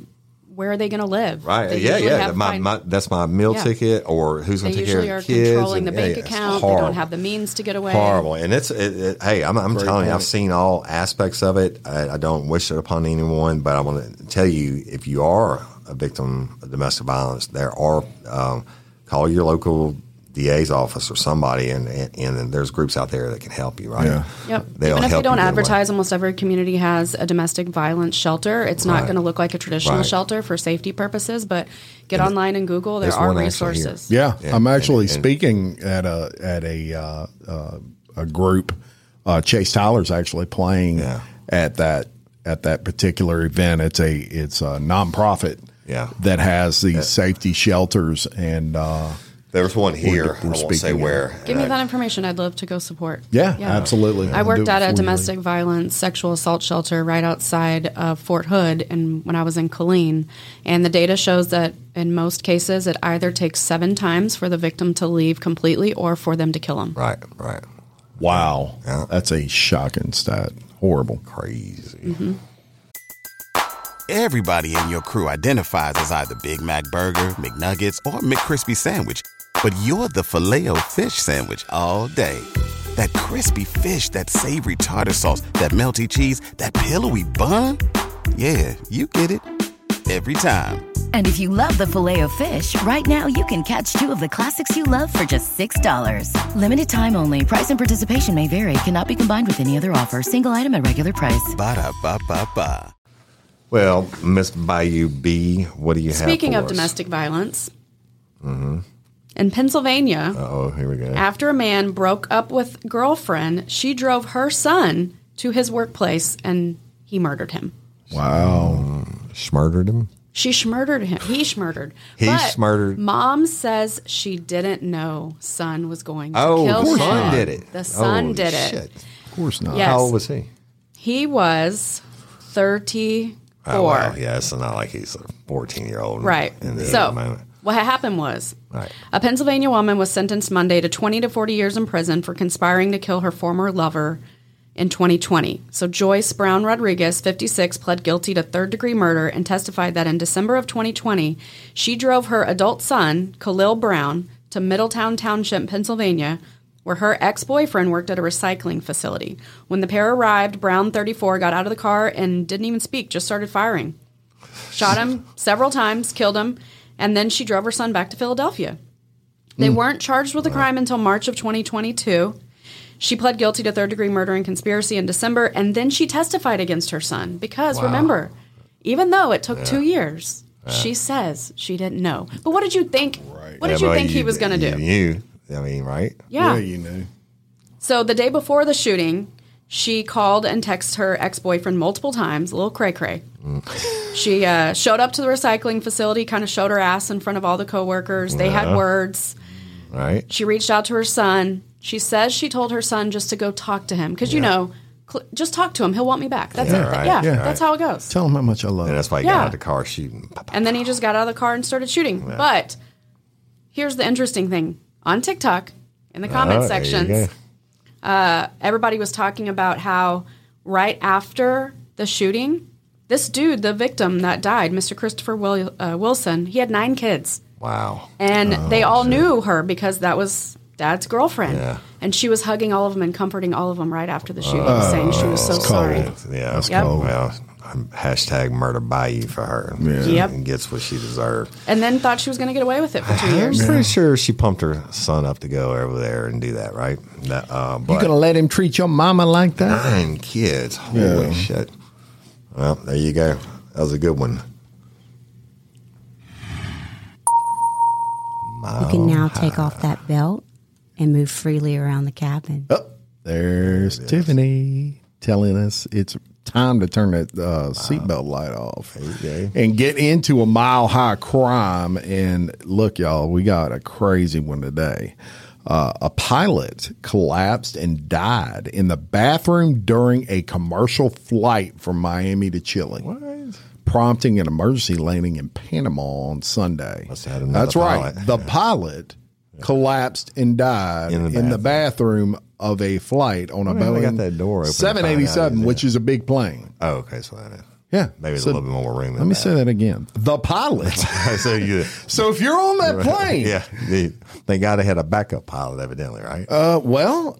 where are they going to live? Right. They yeah, yeah. My, fin- my, that's my meal Yeah. ticket or who's They going to take care of usually the are controlling the bank yeah, it's account. They don't have the means to get away. Horrible. And it's, it, it, hey, I'm, I'm Great telling you, I've seen all aspects of it. I, I don't wish it upon anyone, but I want to tell you if you are a victim of domestic violence, there are, um, call your local DA's office or somebody, and, and, and there's groups out there that can help you, right? Yeah. Yep. They'll Even if you don't get away. advertise, almost every community has a domestic violence shelter. It's not Right. going to look like a traditional Right. shelter for safety purposes, but get And online and Google. There are one actually here. resources. Yeah, Yeah, I'm actually and- and- speaking at a at a uh, uh, a group. Uh, Chase Tyler's actually playing Yeah. at that at that particular event. It's a it's a nonprofit. Yeah. that has these safety shelters and uh, There was one here. I won't say speaking where. Give me I- that information. I'd love to go support. yeah, absolutely. I worked at a before you domestic leave. violence sexual assault shelter right outside of Fort Hood and when I was in Killeen. And the data shows that in most cases it either takes seven times for the victim to leave completely or for them to kill them. Right, right. Wow, Yeah. that's a shocking stat. Horrible. Crazy. Mm-hmm. Everybody in your crew identifies as either Big Mac Burger, McNuggets, or McCrispy Sandwich. But you're the filet o fish Sandwich all day. That crispy fish, that savory tartar sauce, that melty cheese, that pillowy bun. Yeah, you get it. Every time. And if you love the filet of fish, right now you can catch two of the classics you love for just $6. Limited time only. Price and participation may vary. Cannot be combined with any other offer. Single item at regular price. Ba-da-ba-ba-ba. Well, Miss Bayou B, what do you have? Speaking of us? domestic violence, mm-hmm. In Pennsylvania, Oh, here we go. after a man broke up with girlfriend, she drove her son to his workplace and he murdered him. Wow. Schmurdered him. She schmurdered him. He schmurdered. He But schmurdered. Mom says she didn't know son was going to Oh, kill the son did it. The son Holy did it. shit. Of course not. Yes. How old was he? He was 34. Oh, well, yeah, it's not like he's a 14 year old. Right. So, moment. What happened was Right. a Pennsylvania woman was sentenced Monday to 20 to 40 years in prison for conspiring to kill her former lover in 2020. So Joyce Brown Rodriguez, 56, pled guilty to third degree murder and testified that in December of 2020, she drove her adult son, Khalil Brown, to Middletown Township, Pennsylvania, where her ex boyfriend worked at a recycling facility. When the pair arrived, Brown, 34, got out of the car and didn't even speak, just started firing. Shot him several times, killed him, and then she drove her son back to Philadelphia. They hmm. weren't charged with the crime until March of 2022. She pled guilty to third degree murder and conspiracy in December, and then she testified against her son because remember, even though it took two years, she says she didn't know. But what did you think? What did Yeah, you but think he was going to you do? knew. I mean, right? Yeah. Yeah, you knew. So the day before the shooting, she called and texted her ex boyfriend multiple times, a little cray cray. She uh, showed up to the recycling facility, kind of showed her ass in front of all the coworkers. They had words. Right. She reached out to her son. She says she told her son just to go talk to him because you know, cl- just talk to him. He'll want me back. That's Yeah, it. right. Yeah, Yeah. that's how it goes. Tell him how much I love And him. that's why he Yeah. got out of the car shooting. And then he just got out of the car and started shooting. But here's the interesting thing on TikTok in the comment Oh, there you sections, go. everybody was talking about how right after the shooting, this dude, the victim that died, Mr. Christopher Wil- uh, Wilson, he had nine kids. Wow. And they all knew her because that was dad's girlfriend. Yeah. And she was hugging all of them and comforting all of them right after the shooting, saying she was so that's sorry. Yeah. That's Yep. cold. Well, hashtag murder by you for her. Yep. And gets what she deserved. And then thought she was going to get away with it for two I'm years. pretty sure she pumped her son up to go over there and do that, right? That, uh, You but gonna let him treat your mama like that? nine kids. Holy Yeah. shit. Well, there you go. That was a good one. You can now take off that belt and move freely around the cabin. Oh, there's Tiffany telling us it's time to turn that uh, seatbelt light off go. and get into a mile high crime. And look, y'all, we got a crazy one today. Uh, a pilot collapsed and died in the bathroom during a commercial flight from Miami to Chile. Prompting an emergency landing in Panama on Sunday. Must have had another That's right. pilot. The pilot collapsed and died In in the the, bathroom of a flight on a Boeing got that door open to find out 787, which is a big plane. Oh, okay. So that is. Yeah, Maybe there's So- a little bit more room. Let me say that again. The pilot. so you, so if you're on that plane, yeah, they, they got to had a backup pilot, evidently, right? Uh, well,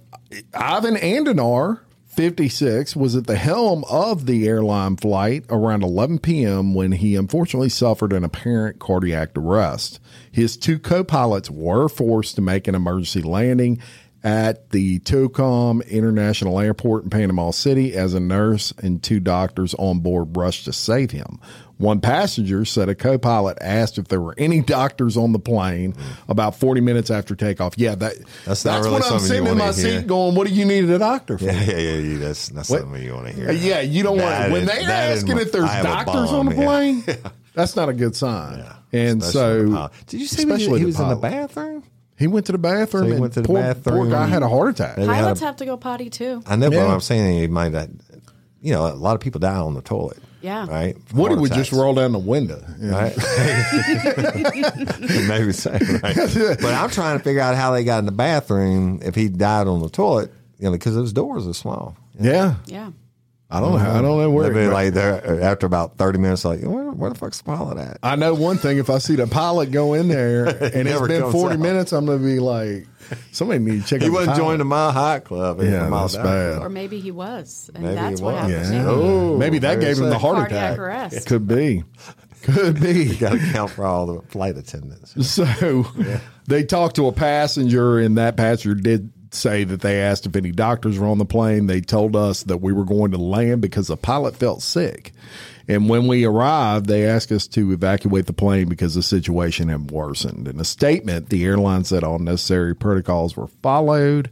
Ivan Andonar, 56, was at the helm of the airline flight around 11 p.m. when he unfortunately suffered an apparent cardiac arrest. His two co pilots were forced to make an emergency landing at the Tocumen International Airport in Panama City as a nurse and two doctors on board rushed to save him. One passenger said a co-pilot asked if there were any doctors on the plane about 40 minutes after takeoff. Yeah, that That's not really what I'm sitting in my hear. seat going, what do you need a doctor for? yeah, yeah, yeah, yeah. That's that's What? something you want to hear. Uh, yeah, you don't want That when is- they're asking my- if there's I have a doctors bomb, on the yeah. plane. That's not a good sign. And Especially so, did you see he was in the bathroom? He went to the bathroom. So he went to the poor, bathroom Poor guy had a heart attack. Maybe had Pilots a- have to go potty too. I know, but I'm saying he might have. You know, a lot of people die on the toilet. Yeah. Right. from Woody heart would just roll down the window. you know. Right. Maybe so. Right. But I'm trying to figure out how they got in the bathroom if he died on the toilet. You know, because those doors are small. Yeah, Yeah. I don't know. I don't know where. Maybe like there after about 30 minutes, like where, where the fuck's the pilot at? I know one thing. If I see the pilot go in there and it has been 40 out. minutes, I'm going to be like, somebody need to check He out wasn't pilot. joined the Mile High Club. Yeah, a Mile that's bad. Or maybe he was. And Maybe that's he what happened. Yeah. to him. Oh, Maybe that very gave him the heart attack. arrest. Could be. Could be. you Got to count for all the flight attendants. So they talked to a passenger, and that passenger did say that they asked if any doctors were on the plane. They told us that we were going to land because the pilot felt sick. And when we arrived, they asked us to evacuate the plane because the situation had worsened. In a statement, the airline said all necessary protocols were followed.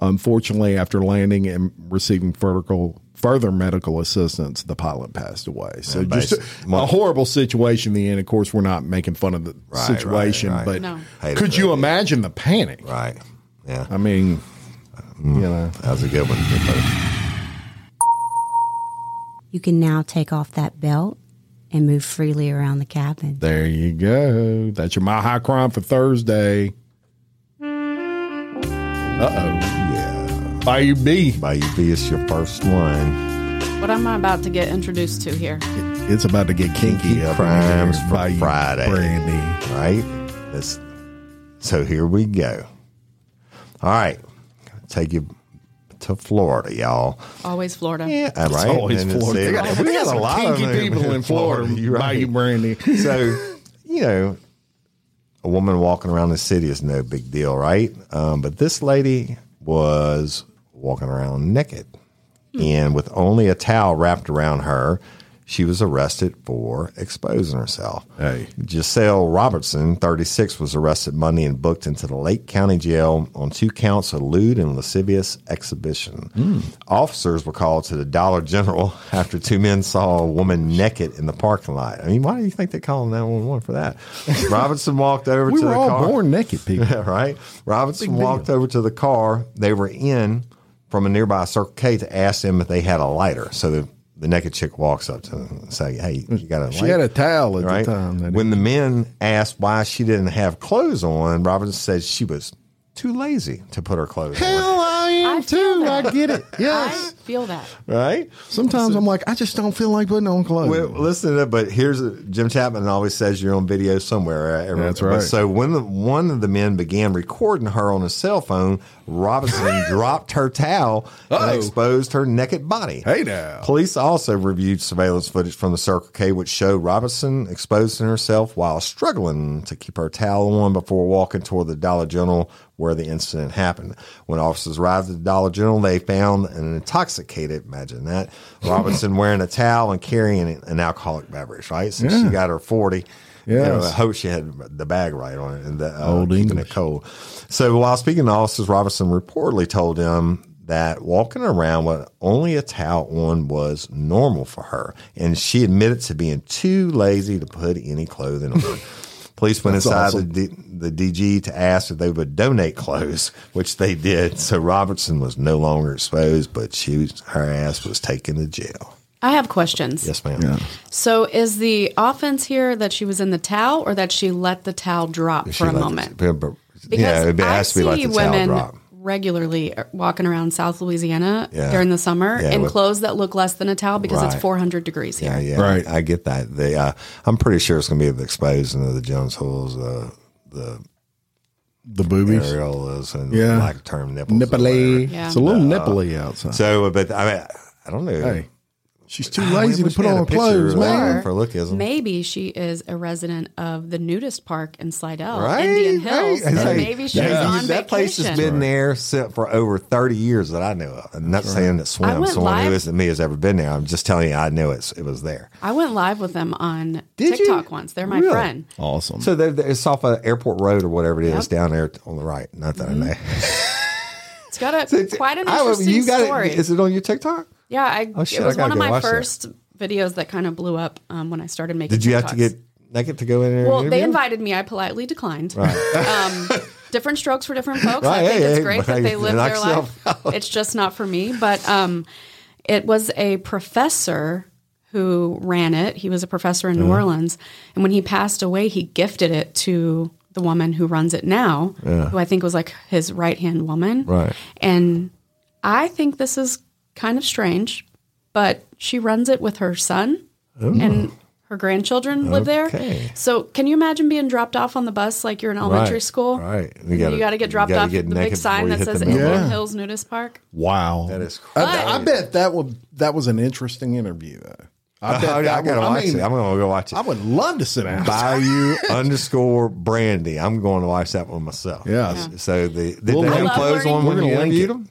Unfortunately, after landing and receiving vertical, further medical assistance, the pilot passed away. So Yeah, just a, a horrible situation in the end. Of course, we're not making fun of the Right, situation, right, right. but No. Could you you. imagine the panic? Right. Yeah. I mean, you know, That was a good one. You can now take off that belt and move freely around the cabin. there you go. That's your mile high crime for Thursday. Uh oh. Yeah. Bayou B. Bayou B is your first one. What am I about to get introduced to here? It's about to get kinky, Kinky up in crimes here. for Bayou Friday. Brandi. Right? This, so here we go. All right. Take you to Florida, y'all. Always Florida. Yeah, It's right. always And Florida. it- They got- we they had got a lot of people in Florida. You're right. Bayou right. Brandi. so, you know, a woman walking around the city is no big deal, right? Um, but this lady was walking around naked. And with only a towel wrapped around her, she was arrested for exposing herself. Hey. Giselle Robertson, 36, was arrested Monday and booked into the Lake County Jail on two counts of lewd and lascivious exhibition. Hmm. Officers were called to the Dollar General after two men saw a woman naked in the parking lot. I mean, why do you think they call 911 for that? Robertson walked over We to were the all car. born naked people. right? Robinson Big deal. walked over to the car they were in from a nearby Circle K to ask them if they had a lighter. So the, the naked chick walks up to them and say, "Hey, you got a She lighter?" had a towel at right? the time. When the men asked why she didn't have clothes on, Robinson said she was too lazy to put her clothes on. Hell, I am I too. I get it. I Yes. feel that. Right? Sometimes I'm like, I just don't feel like putting on clothes. Well, listen to that, but here's a, Jim Chapman always says you're on video somewhere. Uh, right? That's But right. So when the, one of the men began recording her on his cell phone, Robinson dropped her towel Uh-oh. and exposed her naked body. Hey now. Police also reviewed surveillance footage from the Circle K, which showed Robinson exposing herself while struggling to keep her towel on before walking toward the Dollar General where the incident happened. When officers arrived at the Dollar General, they found an intoxicated, imagine that, Robinson wearing a towel and carrying an alcoholic beverage, right? Since she got her 40. You know, I hope she had the bag right on it and the, uh, Old keeping English. it cold. So while speaking to officers, Robinson reportedly told them that walking around with only a towel on was normal for her, and she admitted to being too lazy to put any clothing on. Police went That's inside awesome. the, D, the DG to ask if they would donate clothes, which they did. So Robertson was no longer exposed, but she was, her ass was taken to jail. I have questions. Yes, ma'am. So is the offense here that she was in the towel or that she let the towel drop She for a let- moment? but- but- Because yeah, it I to be like see the towel women drop. Regularly walking around South Louisiana Yeah. during the summer Yeah, in with- clothes that look less than a towel because Right. it's 400 degrees here. Yeah, yeah, Right. I, I get that. They, uh, I'm pretty sure it's going to be the exposing of the Jones holes, uh, the the boobies. areolas, and Yeah. lack of term nipples. or Nipply. Yeah. It's a little nipply outside. So, but I mean, I don't know. hey, she's too I lazy to put on a picture clothes, of man. her for lookism. Maybe she is a resident of the nudist park in Slidell, Right, Indian Hills, right. and Hey, maybe she's that, on that place has been there since for over 30 years that I know of. I'm not saying that I swim, went someone who live- isn't me has ever been there. I'm just telling you, I knew it, it was there. I went live with them on Did you? TikTok once. They're my Really? friend. Awesome. So they're, they're- it's off of Airport Road or whatever it is Yep. down there on the right. Not that I mm-hmm. know. It's got a quite an I- interesting you got story. It, is it on your TikTok? Yeah, I, Oh, shit, it was one of my watch that. first videos that kind of blew up um, when I started making. Did you have to get naked to go in there? Well, they invited me. I politely declined. um, different strokes for different folks. Right, I think hey, it's hey, great that they live their life. It's just not for me. But um, it was a professor who ran it. He was a professor in New Uh-huh. Orleans, and when he passed away, he gifted it to the woman who runs it now, who I think was like his right hand woman. Right. And I think this is kind of strange, but she runs it with her son oh. and her grandchildren live Oh. Okay. there. So can you imagine being dropped off on the bus like you're in elementary Right, school? right. You You gotta- got to get dropped gotta off get at the big sign that says the Indian Yeah. Hills Nudist Park. Wow. That is I, I bet that would that was an interesting interview. Though. I bet oh, I, that gotta would- I watch mean, it. I'm gonna go watch it. I would love to sit down. Bayou underscore Brandi. I'm going to watch that one myself. Yes. So the did We'll they link- have clothes learning- on when We're you gonna link interviewed them?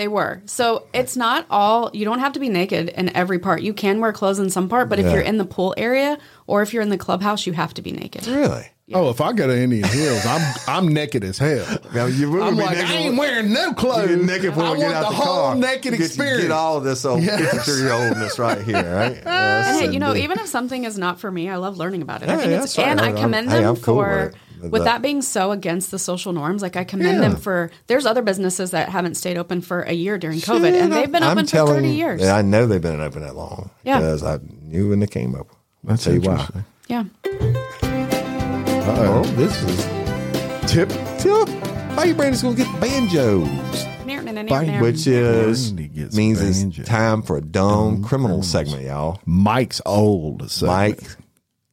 They were. So it's not all, you don't have to be naked in every part. You can wear clothes in some part, but if Yeah. you're in the pool area or if you're in the clubhouse, you have to be naked. Really? Oh, if I go to Indian Hills, I'm I'm naked as hell. Now, you will I'm be like, naked I ain't when- wearing no You clothes. naked when I we want get out the the, whole car. naked Get- experience. Get all of this old Yes. 53 year oldness right here, right? And hey, you know, indeed. even if something is not for me, I love learning about it. I Yeah, think yeah, it's, that's right. and I I'm- commend hey, them I'm cool with for, it. With, With that. that. being so against the social norms. Like I commend Yeah. them for. There's other businesses that haven't stayed open for a year during COVID, and they've been I'm open for telling 30 years. I know they've been open that long. Yeah. Because I knew when they came open. I'll That's tell you why. interesting. yeah. Oh, this is Tip. tip. Bayou Brandi's going to get banjos. which is means banjo. it's time for a dumb criminal segment, y'all. Mike's old. segment Mike,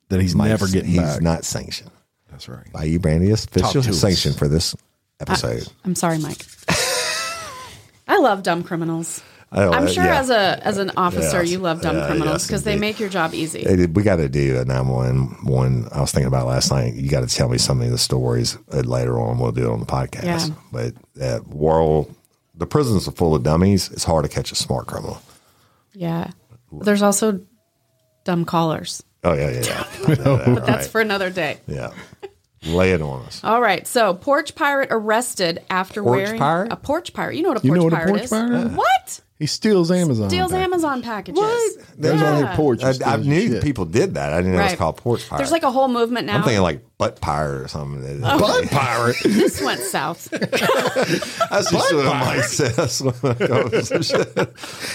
that he's Mike's- never getting he's back. not sanctioned That's right. by you, Brandi. It's official to us. sanction for this episode. I'm sorry, Mike. I love dumb criminals. I I'm sure yeah. as a as an officer, Yes. you love dumb Yeah, criminals yes, because they make your job easy. Hey, we got to do a 911 one. I was thinking about last night. You got to tell me some of the stories uh, later on. We'll do it on the podcast. Yeah. But that world, the prisons are full of dummies. It's hard to catch a smart criminal. yeah. There's also dumb callers, Oh, yeah, yeah, yeah. That, but that's right. for another day. Yeah. Lay it on us. All right. So, porch pirate arrested after Porch wearing pirate? a porch pirate. You know what a You porch know what a pirate is? pirate is? What? He steals Amazon. Steals packages. Amazon packages. There's Yeah. on your porch. I, I knew shit. people did that. I didn't know it was called porch pirate. There's like a whole movement now. I'm thinking like butt pirate or something. Butt pirate. this went south. That's just what Mike says.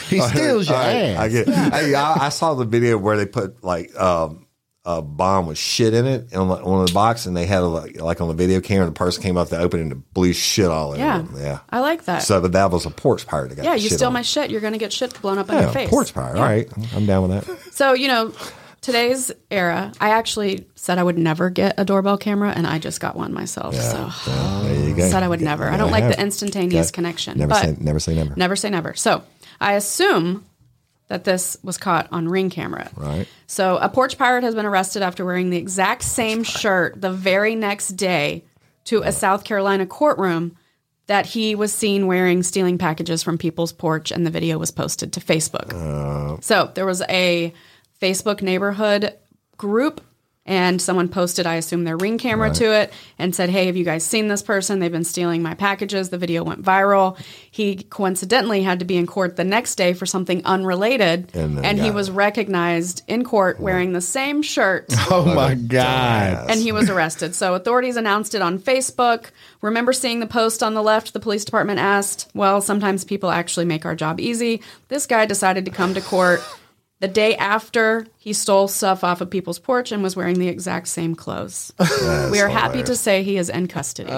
He steals your All right, ass. I get. Hey, I, I saw the video where they put like um, a bomb with shit in it on the, on the box, and they had a, like, like on the video camera, the person came up to open it and it blew shit all over Yeah. them. Yeah. I like that. So, but that was a porch pirate. That got yeah, you steal on my shit, you're to get shit blown up in Yeah, your face. porch pirate. Yeah. All right, I'm down with that. So, you know, today's era, I actually said I would never get a doorbell camera, and I just got one myself. So, Yeah, you go. said I would never. I don't Yeah, like the instantaneous Yeah. connection. Never say, never say never. never say never. So, I assume that this was caught on ring camera. Right. So, a porch pirate has been arrested after wearing the exact same shirt the very next day to a South Carolina courtroom that he was seen wearing stealing packages from people's porch and the video was posted to Facebook. Uh, so, there was a Facebook neighborhood group and someone posted I assume their ring camera to it and said, "Hey, have you guys seen this person? They've been stealing my packages." The video went viral. He coincidentally had to be in court the next day for something unrelated And and, he got was it. recognized in court wearing the same shirt Oh my god. and he was arrested. So authorities announced it on Facebook. Remember seeing the post on the left? The police department asked, Well, sometimes people actually make our job easy. This guy decided to come to court the day after he stole stuff off of people's porch and was wearing the exact same clothes. we are happy to say he is in custody.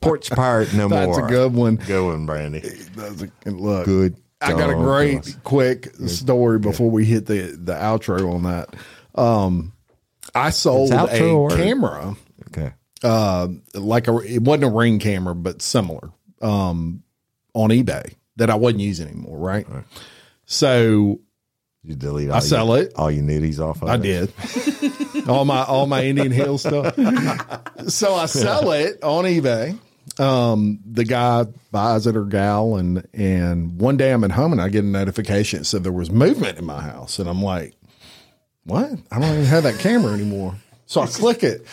Porch pirate, no That's more. That's a good one. Good one, Brandi. That's a, look, Good. I got a great boss. quick story before we hit the the outro on that. Um, I sold a or- camera, Okay. uh, like a it wasn't a ring camera, but similar, um, on eBay that I wasn't using anymore. Right. So You delete. I sell your, it. All your nudie off. Of I it? did all my all my Indian Hill stuff. so I sell it on eBay. Um, the guy buys it or gal, and and one day I'm at home and I get a notification that said there was movement in my house, and I'm like, what? I don't even have that camera anymore. So I click it.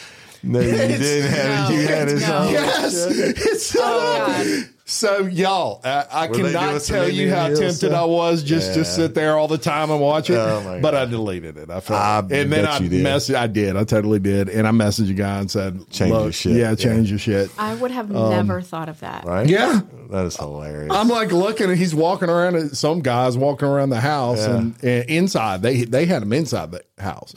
No, you didn't have. No, you had it. no. Yes, it's Oh, God. So y'all. I, I Were cannot tell you how Hill tempted stuff? I was just to sit there all the time and watch it, Oh, but I deleted it. I felt, I and then I messaged. I did. I totally did, and I messaged a guy and said, Change your shit." Yeah, change your shit." I would have um, never thought of that. Right. Yeah. That is hilarious. I'm like looking, and he's walking around. and Some guys walking around the house, Yeah. and, and inside they they had him inside the house,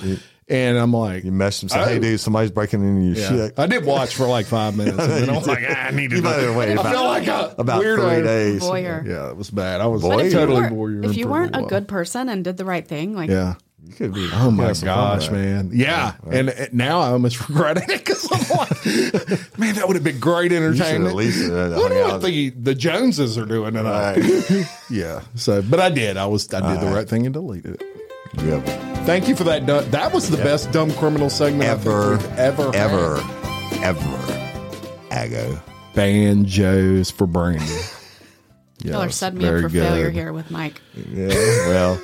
and I'm like, you messaged him. Say, "Hey, Oh. dude, somebody's breaking into your Yeah. shit." I did watch for like five minutes, and then I was like, ah, I need to. You might have waited I about, feel like a about weirdo. three days. Voyeur. Yeah, it was bad. I was Boy, But if you totally weren't, voyeur if you weren't a while. good person and did the right thing, like yeah. You could be. Oh my have gosh, with that. man! Yeah, and, and now I almost regret it because I'm like, man, that would have been great entertainment. at least uh, What hung do out. the the Joneses are doing tonight? Right. yeah. So, but I did. I was. I did the right thing and deleted it. Yep. Thank you for that. du- That was the best dumb criminal segment Ever, ever, ever, had. ever. Ago. banjos for Brandi. y'all are setting me up very for failure here with Mike. Yeah. Well,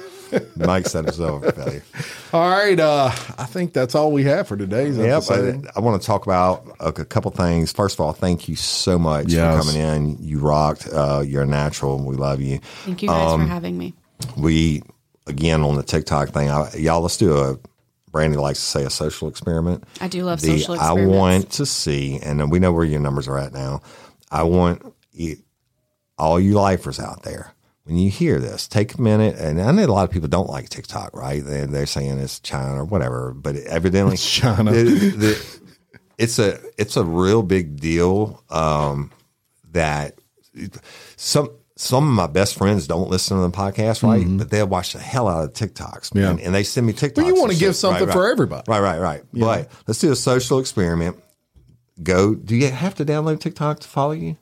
Mike set himself up for failure. All right, uh, I think that's all we have for today's Yep. episode. I, I want to talk about a, a couple things. First of all, thank you so much Yes. for coming in. You rocked. Uh, you're a natural. We love you. Thank you guys Um, for having me. We again on the TikTok thing. I, y'all, let's do a. Brandi likes to say a social experiment. I do love The- social I want to see, and then we know where your numbers are at now. I want you, all you lifers out there. When you hear this, take a minute, and I know a lot of people don't like TikTok, right? They, they're saying it's China or whatever, but evidently It's China. the- the- it's a it's a real big deal um, that some some of my best friends don't listen to the podcast, right? But they'll watch the hell out of TikToks, Mm-hmm. Yeah. and, and they send me TikToks. Well, you wanna shit. give something Right, for right. everybody. right? Right, right. But let's do a social experiment. Go. Do you have to download TikTok to follow you?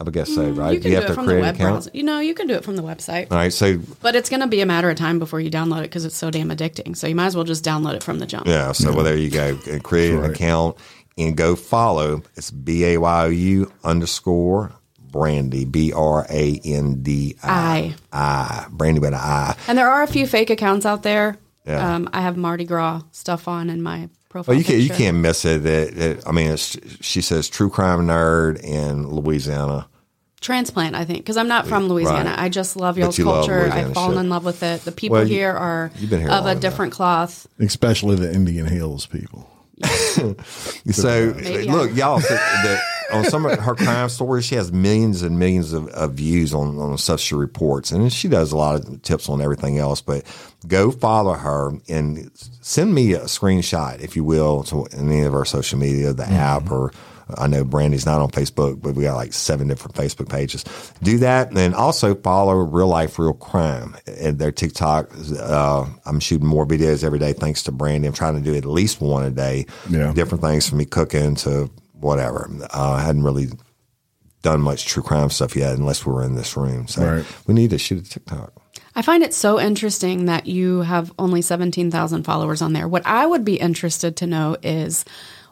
I would guess so, right? Mm, You can you do, have it to from the create an web account. browser. You know, you can do it from the website. All right, so But it's going to be a matter of time before you download it because it's so damn addicting. So you might as well just download it from the jump. Yeah. So well, there you go. Uh, Create an account and go follow. It's B A Y O U underscore Brandi B R A N D I I Brandi with an I. And there are a few fake accounts out there. Yeah. Um, I have Mardi Gras stuff on in my profile. Well, you can't you can't miss it. It- it- I mean, it's, she says true crime nerd in Louisiana. transplant, I think, because I'm not from Louisiana. Right. I just love y'all's you love culture. Louisiana I've fallen shit. in love with it. The people Well, you- here are you've been here of a different cloth. especially the Indian Hills people. So Maybe look, I- y'all, the, on some of her crime stories, she has millions and millions of, of views on, on stuff she reports, and she does a lot of tips on everything else. But go follow her and send me a screenshot, if you will, to any of our social media, the app, or I know Brandi's not on Facebook, but we got like seven different Facebook pages. Do that, and then also follow Real Life Real Crime and their TikTok. Uh, I'm shooting more videos every day thanks to Brandi. I'm trying to do at least one a day Yeah. different things from me cooking to whatever. Uh, I hadn't really done much true crime stuff yet, unless we were in this room. So Right. we need to shoot a TikTok. I find it so interesting that you have only 17,000 followers on there. What I would be interested to know is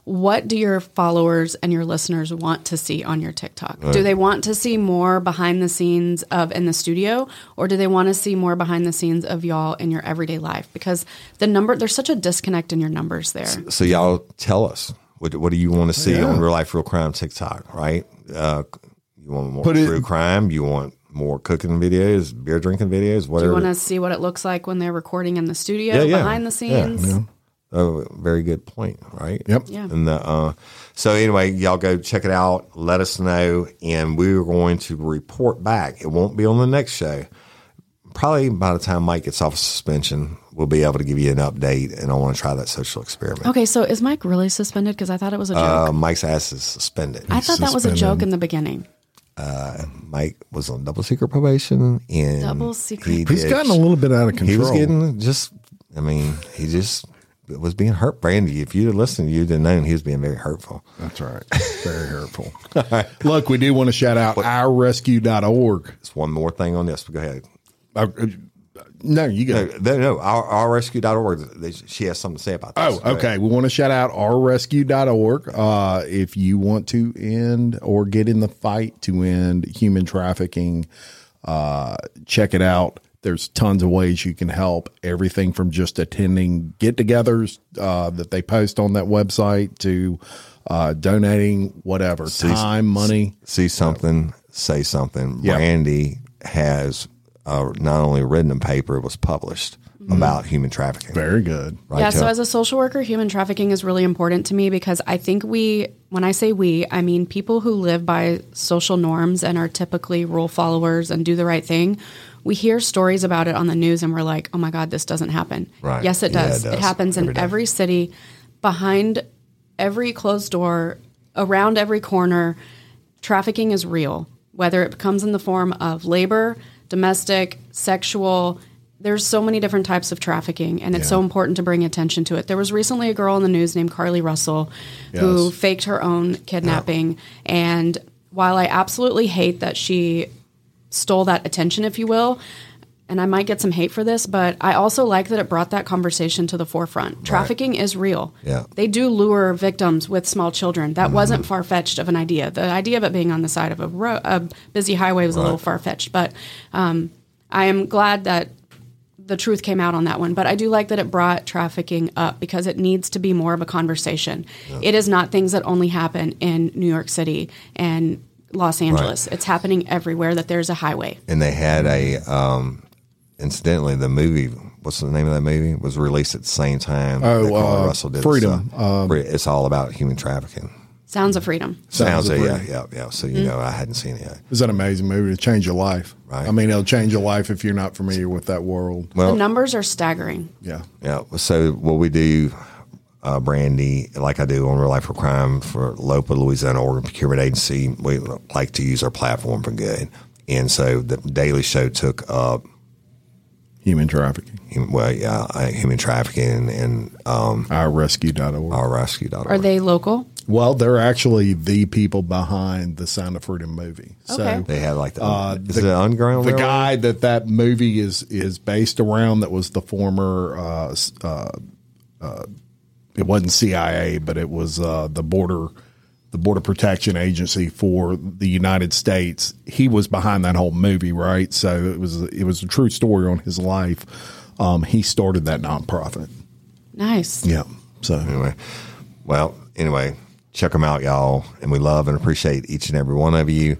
what do your followers and your listeners want to see on your TikTok? Do they want to see more behind the scenes of in the studio or do they want to see more behind the scenes of y'all in your everyday life? Because the number there's such a disconnect in your numbers there. So y'all tell us what what do you want to see on real life, real crime TikTok? Right? Uh, you want more Put it- true crime? You want more cooking videos, beer drinking videos, Do you want to see what it looks like when they're recording in the studio Yeah, yeah. behind the Yeah, scenes? Oh, very good point, right? Yep. Yeah. And the, uh, so anyway, y'all go check it out. Let us know, and we're going to report back. It won't be on the next show. Probably by the time Mike gets off of suspension, we'll be able to give you an update. And I want to try that social experiment. Okay, so is Mike really suspended? Because I thought it was a joke. Uh, Mike's ass is suspended. I thought that was a joke in the beginning. Mike was on double secret probation, and Double secret. he He's did- gotten a little bit out of control. He was getting just. I mean, he just was being hurt. Brandi, if you'd have listened, you'd have known he was being very hurtful. That's right. Very hurtful. Look, we do want to shout out ourrescue.org. It's one more thing on this. But go ahead. Uh, uh, no, you No, go. no, no our, ourrescue.org. they- She has something to say about this. Oh, okay. We want to shout out ourrescue.org. Uh, if you want to end or get in the fight to end human trafficking, uh, check it out. There's tons of ways you can help. Everything from just attending get togethers uh, that they post on that website to uh, donating whatever time, money. See something, say something. Yeah. Brandi has uh, not only written a paper, it was published about human trafficking. Very good. Right, yeah, so as a social worker, human trafficking is really important to me because I think we, when I say we, I mean people who live by social norms and are typically rule followers and do the right thing. We hear stories about it on the news and we're like, oh my God, this doesn't happen. Right. Yes, it Yeah, it does. it, happens Every in day. every city, behind every closed door, around every corner. Trafficking is real, whether it comes in the form of labor, domestic, sexual. There's so many different types of trafficking, and it's so important to bring attention to it. There was recently a girl in the news named Carlee Russell who faked her own kidnapping. And while I absolutely hate that she stole that attention, if you will, and I might get some hate for this, but I also like that it brought that conversation to the forefront. Trafficking is real. Yeah. They do lure victims with small children. That wasn't far fetched of an idea. The idea of it being on the side of a, ro- a busy highway was a little far fetched, but um, I am glad that the truth came out on that one. But I do like that it brought trafficking up because it needs to be more of a conversation. It is not things that only happen in New York City and Los Angeles. It's happening everywhere that there's a highway. and they had a um incidentally the movie what's the name of that movie was released at the same time Oh, that Carl uh, Russell did Freedom. so, it's all about human trafficking Sounds of freedom. sounds, Sounds of like, yeah yeah yeah so you know i hadn't seen it yet It's an amazing movie. It'll change your life. Right. I mean, it'll change your life if you're not familiar with that world. well the numbers are staggering. Yeah. yeah so what we do uh, Brandi, like I do on Real Life for Crime for LOPA, Louisiana Organ Procurement Agency, we like to use our platform for good. And so the Daily Show took up Human trafficking. hum- well, yeah, uh, human trafficking and um, Ourrescue.org. ourrescue.org. Are they local? Well, they're actually the people behind the Sound of Freedom movie. Okay. So They had like the, Uh, is it Underground the Railroad? guy that that movie is is based around that was the former uh, uh, uh, it wasn't CIA but it was uh, the border the border protection agency for the United States he was behind that whole movie right so it was it was a true story on his life um, he started that nonprofit Nice. yeah so anyway, well, anyway, check them out, y'all. And we love and appreciate each and every one of you.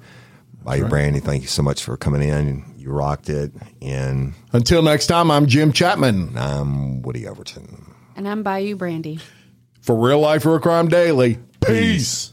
By your Brandi, thank you so much for coming in. You rocked it. And until next time I'm Jim Chapman I'm Woody Overton. And I'm Bayou Brandi. for Real Life Real Crime Daily peace.